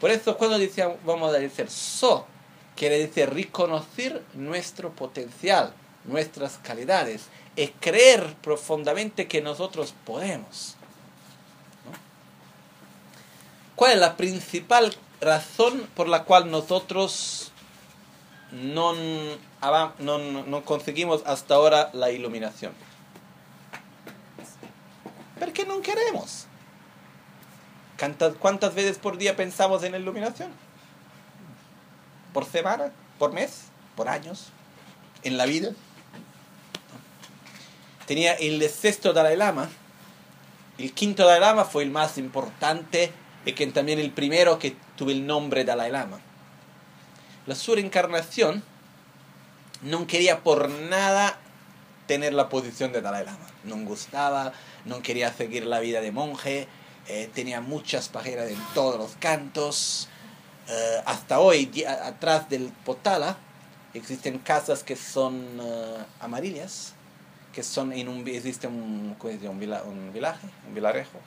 Por eso cuando decíamos, vamos a decir so, quiere decir reconocer nuestro potencial, nuestras calidades, es creer profundamente que nosotros podemos. ¿Cuál es la principal razón por la cual nosotros no, no- no conseguimos hasta ahora la iluminación? Porque no queremos. ¿Cuántas, ¿Cuántas veces por día pensamos en la iluminación? ¿Por semana? ¿Por mes? ¿Por años? ¿En la vida? Tenía el sexto Dalai Lama. El quinto Dalai Lama fue el más importante y también el primero que tuvo el nombre Dalai Lama. La encarnación no quería por nada tener la posición de Dalai Lama. No gustaba, no quería seguir la vida de monje, eh, tenía muchas pajeras en todos los cantos. Eh, hasta hoy, atrás del Potala, existen casas que son eh, amarillas, que son en un, existe un, un, vila- un vilaje, un vilarejo,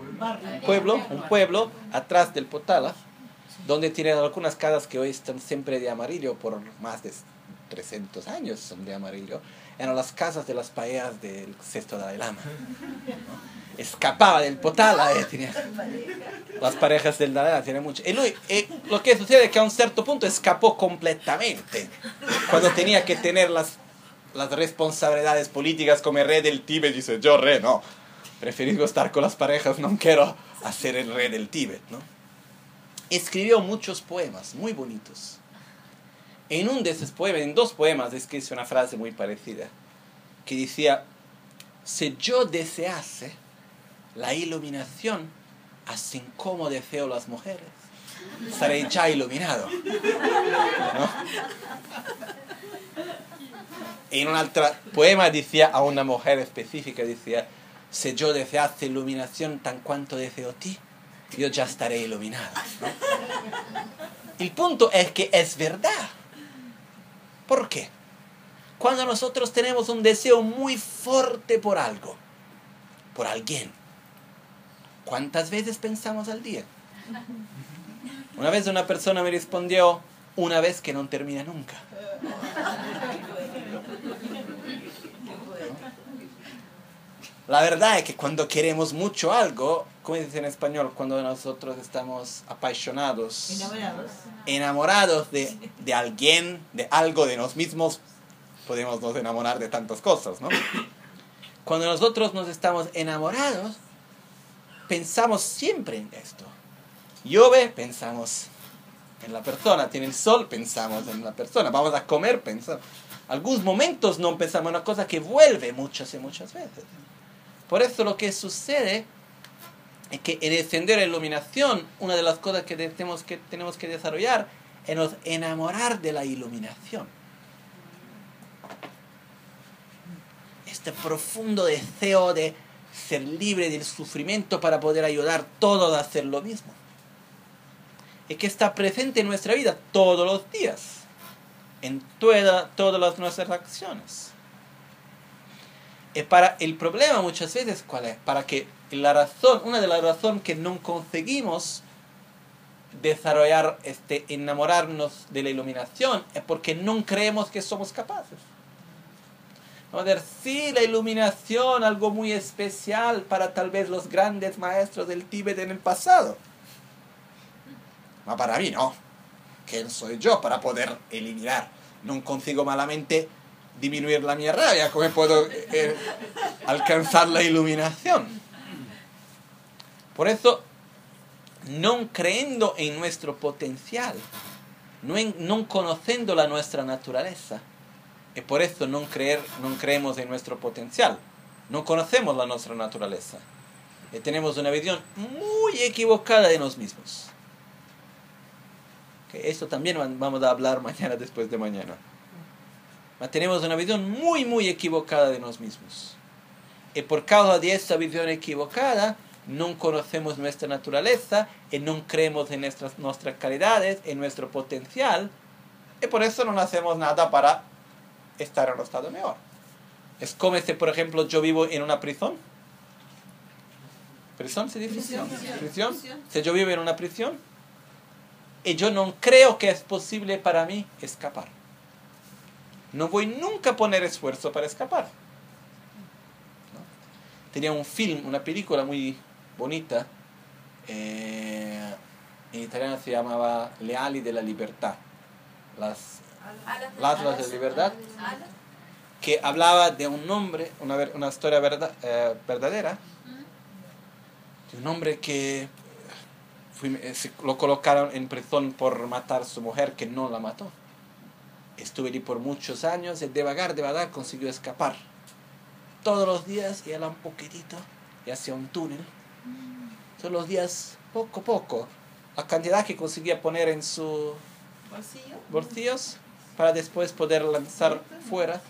un pueblo, un pueblo atrás del Potala, donde tienen algunas casas que hoy están siempre de amarillo por más de 300 años son de amarillo, eran las casas de las paellas del sexto Dalai Lama. ¿no? Escapaba del potala, eh, tenía las parejas del Dalai Lama tienen mucho. Y lui- y lo que sucede es que a un cierto punto escapó completamente cuando tenía que tener las, las responsabilidades políticas como rey del Tíbet. Dice, yo rey, no, prefiero estar con las parejas, no quiero hacer el rey del Tíbet, ¿no? Escribió muchos poemas muy bonitos. En un de esos poemas, en dos poemas, es que hice una frase muy parecida, que decía, si yo desease la iluminación, así como deseo las mujeres, estaré ya iluminado. ¿No? En un otro poema decía a una mujer específica, decía, si yo desease iluminación tan cuanto deseo ti, yo ya estaré iluminado. ¿no? El punto es que es verdad. ¿Por qué? Cuando nosotros tenemos un deseo muy fuerte por algo, por alguien, ¿cuántas veces pensamos al día? Una vez una persona me respondió, una vez que no termina nunca. La verdad es que cuando queremos mucho algo, como dice en español, cuando nosotros estamos apasionados, Enamorados. enamorados de, de alguien, de algo, de nos mismos, podemos nos enamorar de tantas cosas, ¿no? Cuando nosotros nos estamos enamorados, pensamos siempre en esto. Llueve, pensamos en la persona. Tiene el sol, pensamos en la persona. Vamos a comer, pensamos. Algunos momentos no pensamos en una cosa que vuelve muchas y muchas veces. Por eso lo que sucede es que en el sendero de iluminación, una de las cosas que tenemos que, tenemos que desarrollar es nos enamorar de la iluminación. Este profundo deseo de ser libre del sufrimiento para poder ayudar a todos a hacer lo mismo. Es que está presente en nuestra vida todos los días, en toda, todas las nuestras acciones. Y para el problema muchas veces, ¿cuál es? Para que la razón, una de las razones que no conseguimos desarrollar, este, enamorarnos de la iluminación, es porque no creemos que somos capaces. Vamos a ver, sí, la iluminación, algo muy especial para tal vez los grandes maestros del Tíbet en el pasado. No, para mí no. ¿Quién soy yo para poder eliminar? No consigo malamente disminuir la mi rabia. ¿Cómo puedo eh, alcanzar la iluminación? Por eso, no creyendo en nuestro potencial, no, en, no conociendo la nuestra naturaleza, y por eso no, creer, no creemos en nuestro potencial, no conocemos la nuestra naturaleza, y tenemos una visión muy equivocada de nosotros mismos. Que Eso también vamos a hablar mañana después de mañana. Tenemos una visión muy, muy equivocada de nosotros mismos. Y por causa de esa visión equivocada, no conocemos nuestra naturaleza y no creemos en nuestras, nuestras calidades, en nuestro potencial, y por eso no hacemos nada para estar en un estado mejor. Es como si, por ejemplo, yo vivo en una prisión. ¿Prisión se dice? Prisión. ¿Prisión? Prisión. Si yo vivo en una prisión y yo no creo que es posible para mí escapar. No voy nunca a poner esfuerzo para escapar. ¿no? Tenía un film, una película muy bonita, eh, en italiano se llamaba Le ali de la libertad, las, las alas de libertad, Alas. que hablaba de un hombre, una, una historia verdad- eh, verdadera, de un hombre que lo colocaron en prisión por matar a su mujer que no la mató. Estuve allí por muchos años y de vagar, de vagar consiguió escapar. Todos los días iba un poquitito y hacía un túnel. Todos los días, poco a poco, la cantidad que conseguía poner en sus Bolsillo. bolsillos para después poder lanzar fuera.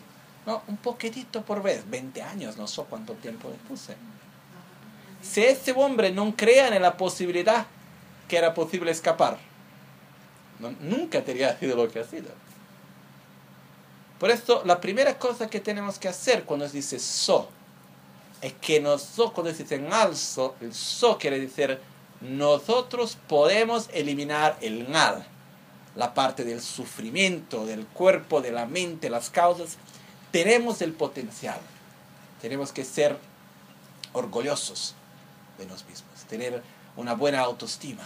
No, un poquitito por vez, 20 años, no sé cuánto tiempo le puse. Si ese hombre no creía en la posibilidad que era posible escapar, nunca tendría sido lo que ha sido. Por eso, la primera cosa que tenemos que hacer cuando se dice so, es que nosotros, cuando se dice en alzo, el so quiere decir nosotros podemos eliminar el mal, la parte del sufrimiento, del cuerpo, de la mente, las causas. Tenemos el potencial. Tenemos que ser orgullosos de nosotros mismos, tener una buena autoestima.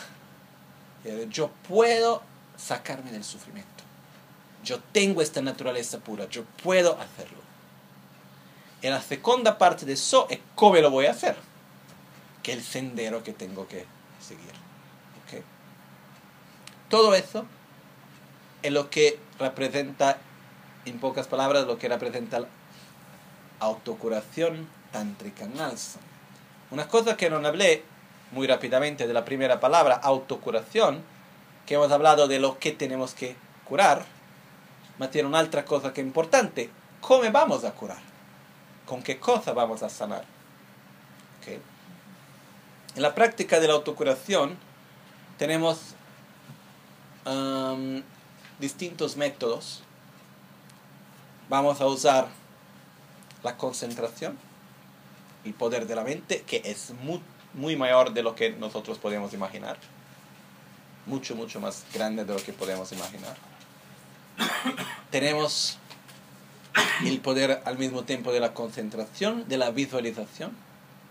Yo puedo sacarme del sufrimiento. Yo tengo esta naturaleza pura, yo puedo hacerlo. En la segunda parte de eso es cómo lo voy a hacer, que el sendero que tengo que seguir. Todo eso es lo que representa, en pocas palabras, lo que representa la autocuración tántrica en. Una cosa que no hablé muy rápidamente de la primera palabra, autocuración, que hemos hablado de lo que tenemos que curar, ma tiene un'altra cosa que es importante, ¿cómo vamos a curar? ¿Con qué cosa vamos a sanar? ¿Okay? En la práctica de la autocuración tenemos um, distintos métodos. Vamos a usar la concentración, el poder de la mente, que es muy, muy mayor de lo que nosotros podemos imaginar. Mucho, mucho más grande de lo que podemos imaginar. Tenemos el poder al mismo tiempo de la concentración, de la visualización,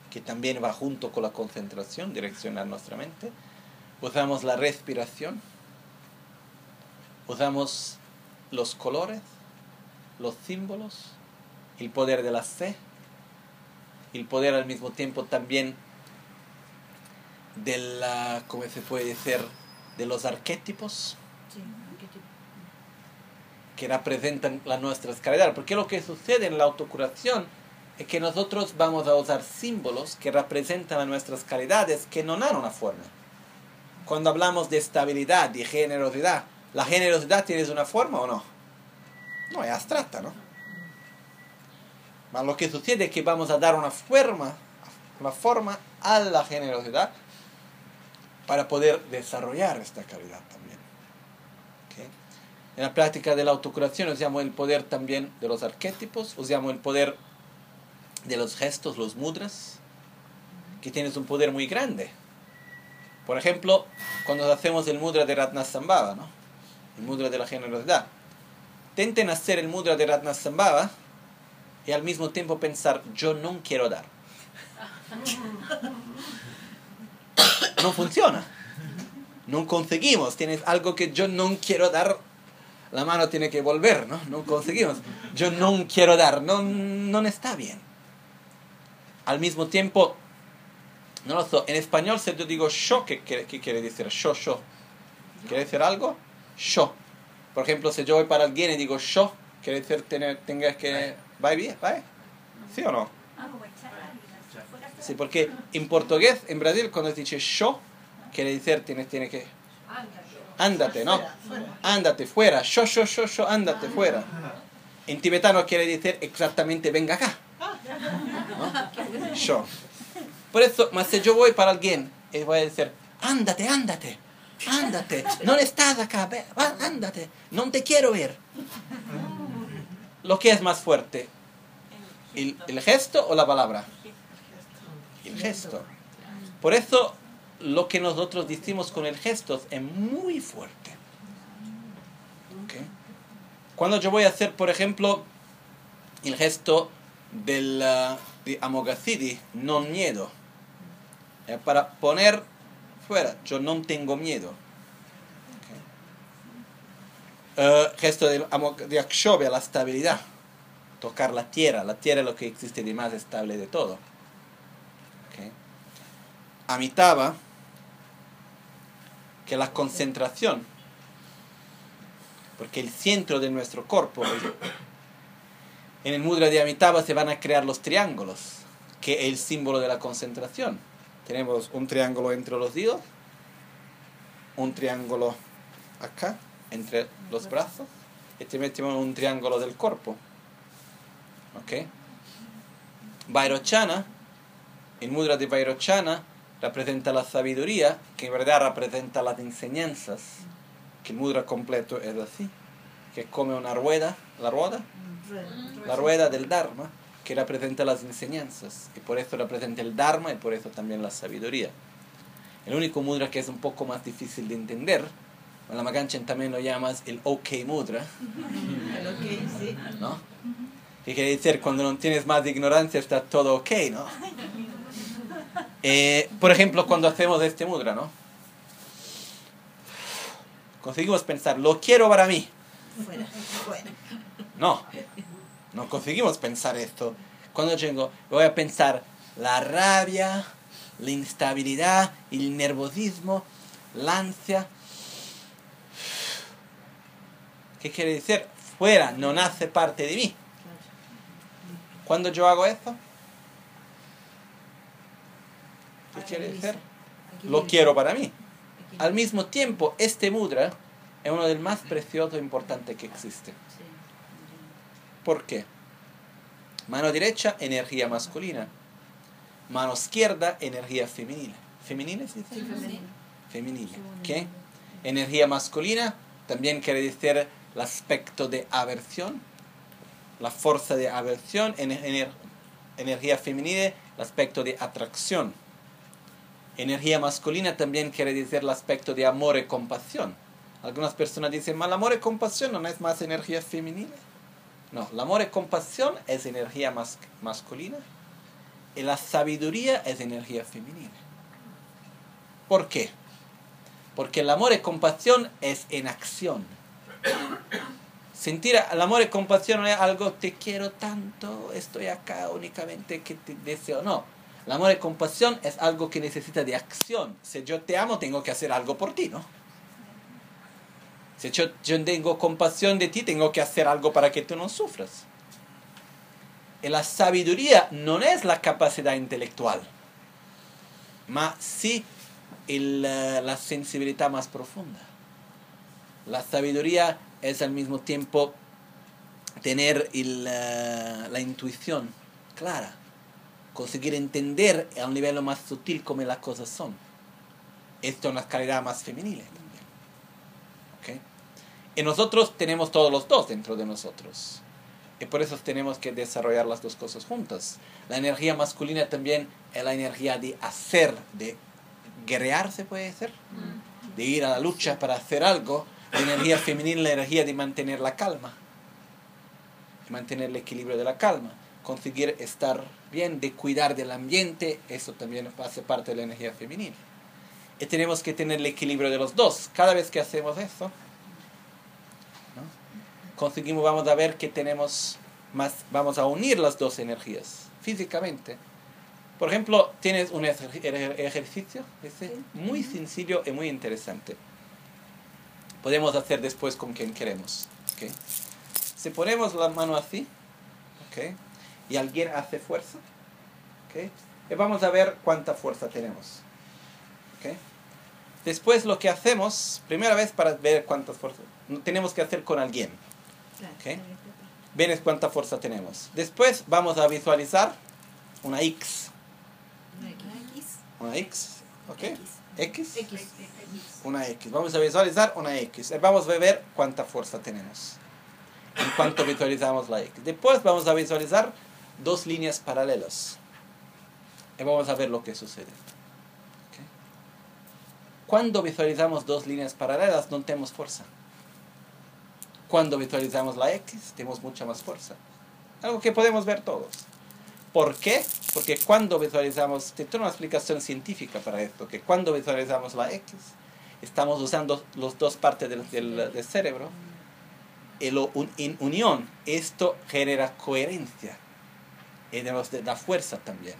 que también va junto con la concentración, direccionar nuestra mente. Usamos la respiración, usamos los colores, los símbolos, el poder de la fe, el poder al mismo tiempo también de la, ¿cómo se puede decir?, de los arquetipos Sí, arquetipo. que representan las nuestras calidades. Porque lo que sucede en la autocuración es que nosotros vamos a usar símbolos que representan a nuestras calidades que no dan una forma. Cuando hablamos de estabilidad y generosidad, ¿la generosidad tiene una forma o no? No, es abstracta, ¿no? Mas lo que sucede es que vamos a dar una forma, una forma a la generosidad para poder desarrollar esta calidad también. En la práctica de la autocuración usamos el poder también de los arquetipos, usamos el poder de los gestos, los mudras, que tienes un poder muy grande. Por ejemplo, cuando hacemos el mudra de Ratnasambhava, ¿no? el mudra de la generosidad, intenten hacer el mudra de Ratnasambhava y al mismo tiempo pensar, yo no quiero dar. No funciona. No conseguimos. Tienes algo que yo no quiero dar. La mano tiene que volver, ¿no? No conseguimos. Yo no quiero dar. No, no está bien. Al mismo tiempo, no lo sé. En español, si yo digo yo, ¿qué, quiere- qué quiere decir? Yo, yo. ¿Quiere decir algo? Yo. Por ejemplo, si yo voy para alguien y digo yo, quiere decir tener, tengas que... ¿Va bien? ¿Va? ¿Sí o no? Ah, como echar lágrimas. Fuera Sí, porque en portugués, en Brasil, cuando dice yo, quiere decir tienes, tiene que... Ándate, ¿no? Ándate fuera. Yo, yo, yo, yo, ándate fuera. En tibetano quiere decir exactamente venga acá. ¿No? Yo. Por eso, más si yo voy para alguien, voy a decir, ándate, ándate, ándate, no estás acá, ándate, no te quiero ver. Lo que es más fuerte, ¿El, el gesto o la palabra? El gesto. Por eso lo que nosotros decimos con el gesto es muy fuerte. ¿Ok? Cuando yo voy a hacer, por ejemplo, el gesto del, de Amoghasiddhi, no miedo, es para poner fuera, yo no tengo miedo. Eh, gesto de, de Akshobhya, la estabilidad, tocar la tierra, la tierra es lo que existe de más estable de todo. Amitabha, que la concentración, porque el centro de nuestro cuerpo, en el mudra de Amitabha se van a crear los triángulos, que es el símbolo de la concentración. Tenemos un triángulo entre los dedos, un triángulo acá, entre los brazos, y te metemos un triángulo del cuerpo. ¿Ok? Vairochana, el mudra de Vairochana representa la sabiduría, que en verdad representa las enseñanzas, que el mudra completo es así, que es como una rueda, la rueda, la rueda del Dharma, que representa las enseñanzas, y por eso representa el Dharma y por eso también la sabiduría. El único mudra que es un poco más difícil de entender, la Maganchen también lo llamas el OK mudra, El ok, sí. ¿no? Que quiere decir cuando no tienes más de ignorancia está todo ok, ¿no? Eh, por ejemplo, cuando hacemos este mudra, ¿no? Conseguimos pensar, lo quiero para mí. Fuera, fuera. No, no conseguimos pensar esto. Cuando llego, voy a pensar la rabia, la instabilidad, el nerviosismo, la ansia. ¿Qué quiere decir? Fuera, no nace parte de mí. Cuando yo hago esto, ¿qué quiere Lo quiero para mí. Al mismo tiempo, este mudra es uno de los más preciosos e importantes que existe. ¿Por qué? Mano derecha, energía masculina. Mano izquierda, energía femenina. ¿Femenina se dice? Femenina. ¿Qué? Energía masculina también quiere decir el aspecto de aversión, la fuerza de aversión. En- ener- energía femenina, el aspecto de atracción. Energía masculina también quiere decir el aspecto de amor y compasión. Algunas personas dicen, mal amor y compasión no es más energía femenina. No, el amor y compasión es energía mas- masculina y la sabiduría es energía femenina. ¿Por qué? Porque el amor y compasión es en acción. Sentir el amor y compasión no es algo te quiero tanto, estoy acá únicamente que te deseo. No, el amor y compasión es algo que necesita de acción. Si yo te amo, tengo que hacer algo por ti, ¿no? Si yo, tengo compasión de ti, tengo que hacer algo para que tú no sufras. Y la sabiduría no es la capacidad intelectual, ma sí el, eh, la sensibilidad más profunda. La sabiduría es al mismo tiempo tener el, eh, la intuición clara, conseguir entender a un nivel más sutil cómo las cosas son. Esto es una calidad más femenina también. ¿ok? Y nosotros tenemos todos los dos dentro de nosotros. Y por eso tenemos que desarrollar las dos cosas juntas. La energía masculina también es la energía de hacer, de guerrear, se puede decir, de ir a la lucha para hacer algo. La energía femenina es la energía de mantener la calma, de mantener el equilibrio de la calma, conseguir estar bien, de cuidar del ambiente, eso también hace parte de la energía femenina. Y tenemos que tener el equilibrio de los dos. Cada vez que hacemos eso, ¿no? conseguimos, vamos a ver que tenemos más, vamos a unir las dos energías físicamente. Por ejemplo, tienes un ejer- ejer- ejercicio ese, muy sencillo y muy interesante. Podemos hacer después con quien queremos. ¿ok? Si ponemos la mano así, ¿ok? Y alguien hace fuerza, ¿ok? y vamos a ver cuánta fuerza tenemos. ¿ok? Después lo que hacemos, primera vez para ver cuántas fuerzas, tenemos que hacer con alguien. Claro. ¿ok? Ven cuánta fuerza tenemos. Después vamos a visualizar una X. Una X. Una X. ¿Ok? X. Una X. Vamos a visualizar una X. Y Vamos a ver cuánta fuerza tenemos. En cuanto visualizamos la X. Después vamos a visualizar dos líneas paralelas. Y vamos a ver lo que sucede. Cuando visualizamos dos líneas paralelas no tenemos fuerza. Cuando visualizamos la X tenemos mucha más fuerza. Algo que podemos ver todos. ¿Por qué? Porque cuando visualizamos, te tengo una explicación científica para esto, que cuando visualizamos la X, estamos usando las dos partes del, del- del cerebro, lo, un- en unión, esto genera coherencia, y nos da fuerza también.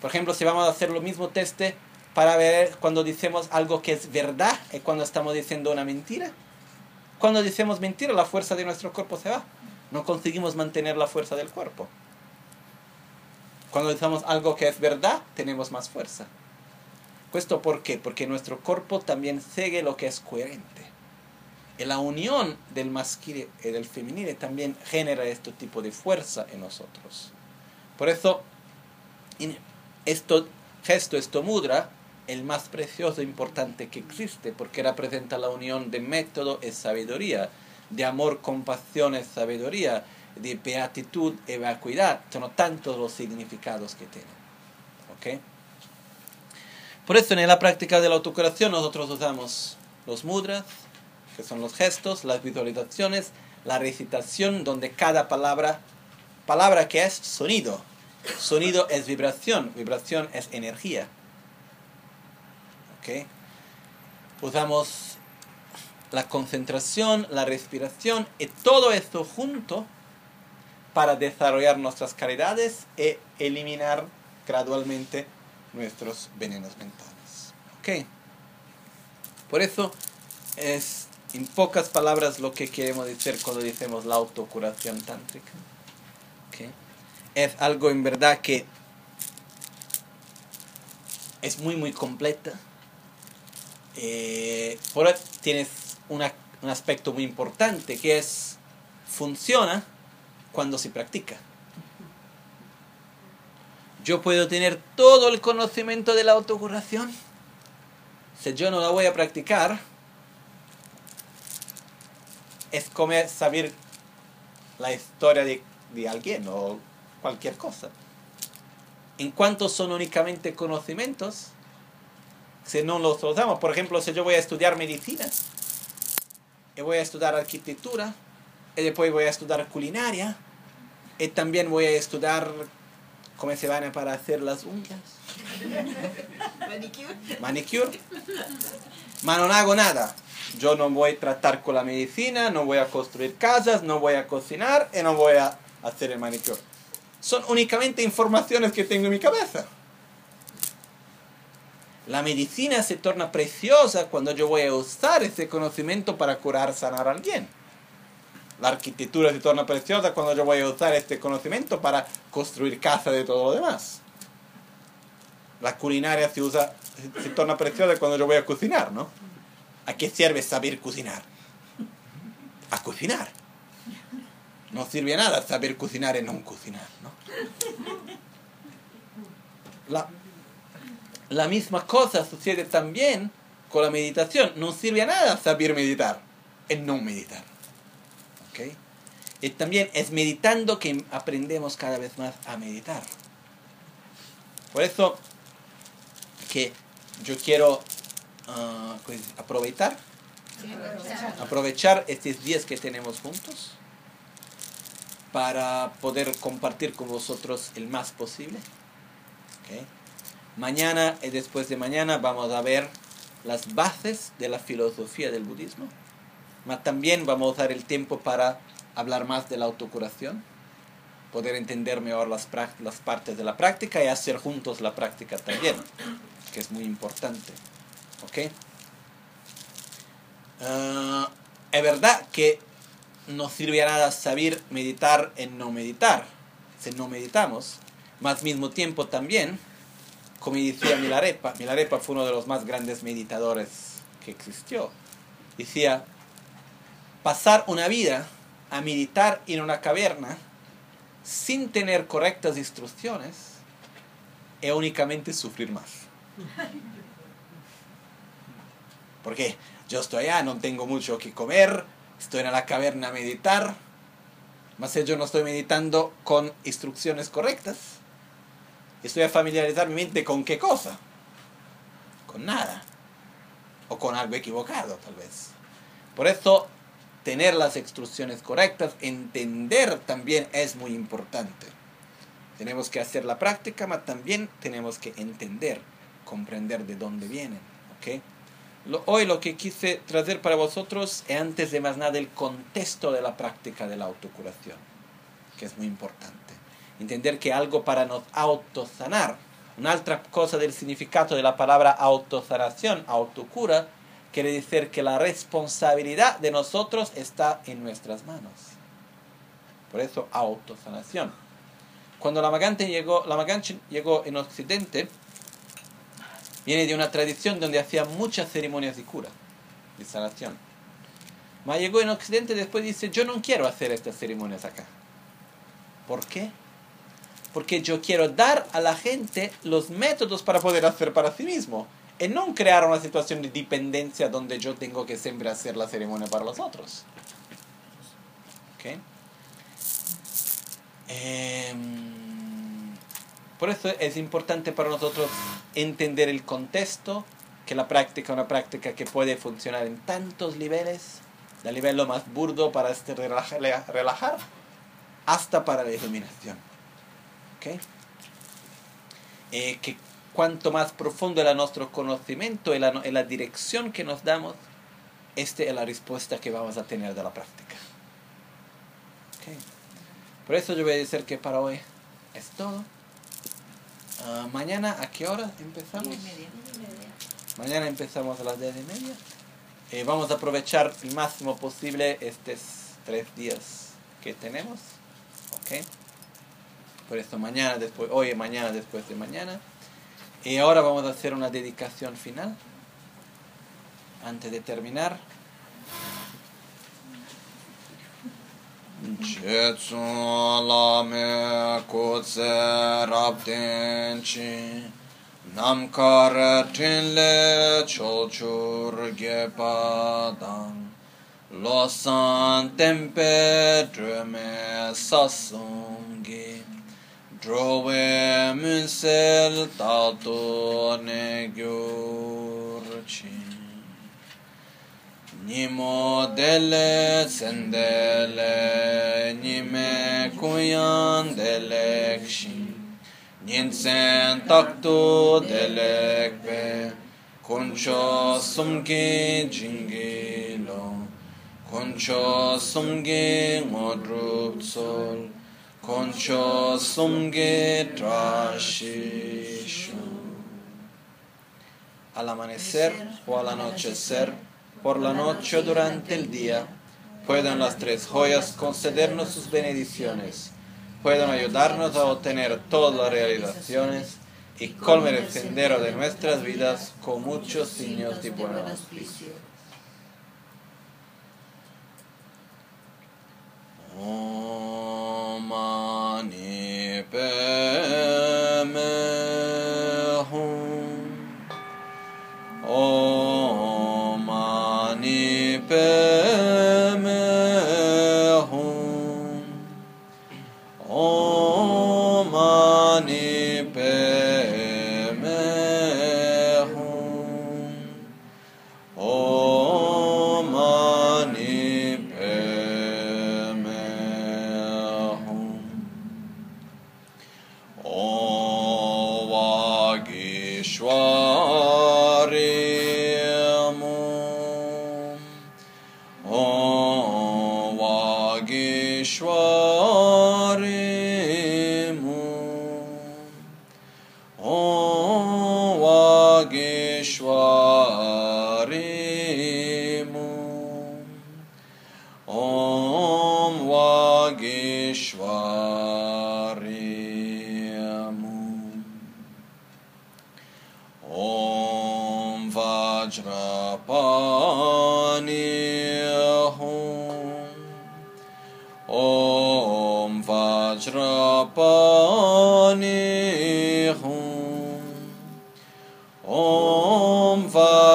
Por ejemplo, si vamos a hacer lo mismo test para ver cuando decimos algo que es verdad y cuando estamos diciendo una mentira, cuando decimos mentira, la fuerza de nuestro cuerpo se va. No conseguimos mantener la fuerza del cuerpo. Cuando decimos algo que es verdad, tenemos más fuerza. ¿Esto por qué? Porque nuestro cuerpo también sigue lo que es coherente. Y la unión del masculino y del femenino también genera este tipo de fuerza en nosotros. Por eso, en esto gesto, esto mudra, el más precioso e importante que existe, porque representa la unión de método y sabiduría, de amor, compasión y sabiduría, de beatitud y vacuidad. Son tantos los significados que tienen. ¿Ok? Por eso en la práctica de la autocuración nosotros usamos los mudras, que son los gestos, las visualizaciones, la recitación, donde cada palabra, palabra que es sonido, sonido es vibración, vibración es energía. ¿Ok? Usamos la concentración, la respiración y todo esto junto para desarrollar nuestras calidades e eliminar gradualmente nuestros venenos mentales. ¿Ok? Por eso es en pocas palabras lo que queremos decir cuando decimos la autocuración tántrica. Es algo en verdad que es muy muy completa. Eh, por tienes una- un aspecto muy importante que es funciona cuando se practica. Yo puedo tener todo el conocimiento de la autocuración. Si yo no la voy a practicar, es como saber la historia de, de alguien cualquier cosa. En cuanto son únicamente conocimientos, si no los usamos, por ejemplo, si yo voy a estudiar medicina, y voy a estudiar arquitectura, y después voy a estudiar culinaria, y también voy a estudiar cómo se van a para hacer las uñas, Manicure. manicure. Ma no hago nada. Yo no voy a tratar con la medicina, no voy a construir casas, no voy a cocinar y no voy a hacer el manicure. Son únicamente informaciones que tengo en mi cabeza. La medicina se torna preciosa cuando yo voy a usar ese conocimiento para curar, sanar a alguien. La arquitectura se torna preciosa cuando yo voy a usar este conocimiento para construir casa de todo lo demás. La culinaria se usa, se, torna preciosa cuando yo voy a cocinar, ¿no? ¿A qué sirve saber cocinar? A cocinar. No sirve a nada saber cocinar y no cocinar, ¿no? La, la misma cosa sucede también con la meditación. No sirve a nada saber meditar y no meditar. ¿Ok? Y también es meditando que aprendemos cada vez más a meditar. Por eso que yo quiero ah, pues, aprovechar, aprovechar estos días que tenemos juntos para poder compartir con vosotros el más posible. Mañana y después de mañana vamos a ver las bases de la filosofía del budismo, pero también vamos a usar el tiempo para hablar más de la autocuración, poder entender mejor las partes de la práctica y hacer juntos la práctica también, que es muy importante. ¿Ok? Ah, es verdad que no sirve a nada saber meditar en no meditar, si no meditamos, más mismo tiempo también, como decía Milarepa, Milarepa fue uno de los más grandes meditadores que existió, decía, pasar una vida a meditar en una caverna sin tener correctas instrucciones es únicamente sufrir más. Porque yo estoy allá, no tengo mucho que comer, estoy en la caverna a meditar, más yo no estoy meditando con instrucciones correctas. Estoy a familiarizar mi mente con qué cosa? Con nada. O con algo equivocado, tal vez. Por eso, tener las instrucciones correctas, entender también es muy importante. Tenemos que hacer la práctica, pero también tenemos que entender, comprender de dónde vienen. ¿ok? Lo- hoy lo que quise traer para vosotros es antes de más nada el contexto de la práctica de la autocuración, que es muy importante. Entender que algo para nos autosanar, una otra cosa del significado de la palabra autosanación, autocura, quiere decir que la responsabilidad de nosotros está en nuestras manos. Por eso autosanación. Cuando la Magante llegó, la Maganchen llegó en Occidente, viene de una tradición donde hacía muchas ceremonias de cura, de sanación. Ma llegó en Occidente y después dice, yo no quiero hacer estas ceremonias acá. ¿Por qué? Porque yo quiero dar a la gente los métodos para poder hacer para sí mismo. Y no crear una situación de dependencia donde yo tengo que siempre hacer la ceremonia para los otros. ¿Ok? Em, Por eso es importante para nosotros entender el contexto, que la práctica es una práctica que puede funcionar en tantos niveles, del nivel lo más burdo para este relaja- relajar, hasta para la iluminación. ¿Ok? Eh, que cuanto más profundo era nuestro conocimiento y la, la dirección que nos damos, esta es la respuesta que vamos a tener de la práctica. ¿Ok? Por eso yo voy a decir que para hoy es todo. Ah, mañana, ¿a qué hora empezamos? Diez y media. Mañana empezamos a las 10 y media. Eh, vamos a aprovechar el máximo posible estos tres días que tenemos. ¿Ok? Por eso mañana, después, hoy mañana, después de mañana. Y ahora vamos a hacer una dedicación final. Antes de terminar. Jetsu lame kutse rabdenchi Namkar tinle cholchur gepadang Losan tempe drume sasungi Drove munsel tato ne Nimo dele sendele Nime kuyan delekşin Ninsen taktu delekbe Kuncho sumgi jingilo Kuncho sumgi ngodrup sol Kuncho sumgi trashishu Al amanecer o al anochecer, por la noche o durante el día, puedan las tres joyas concedernos sus bendiciones, puedan ayudarnos a obtener todas las realizaciones y colmen el sendero de nuestras vidas con muchos signos de buen auspicio.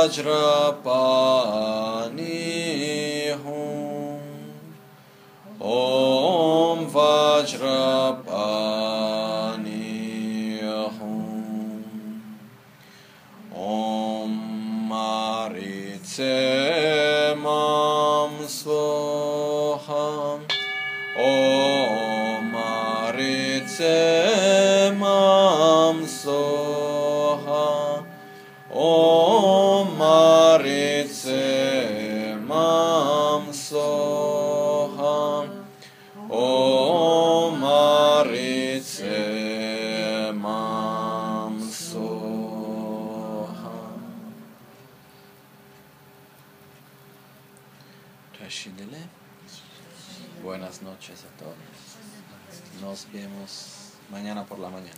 Vajra por la mañana.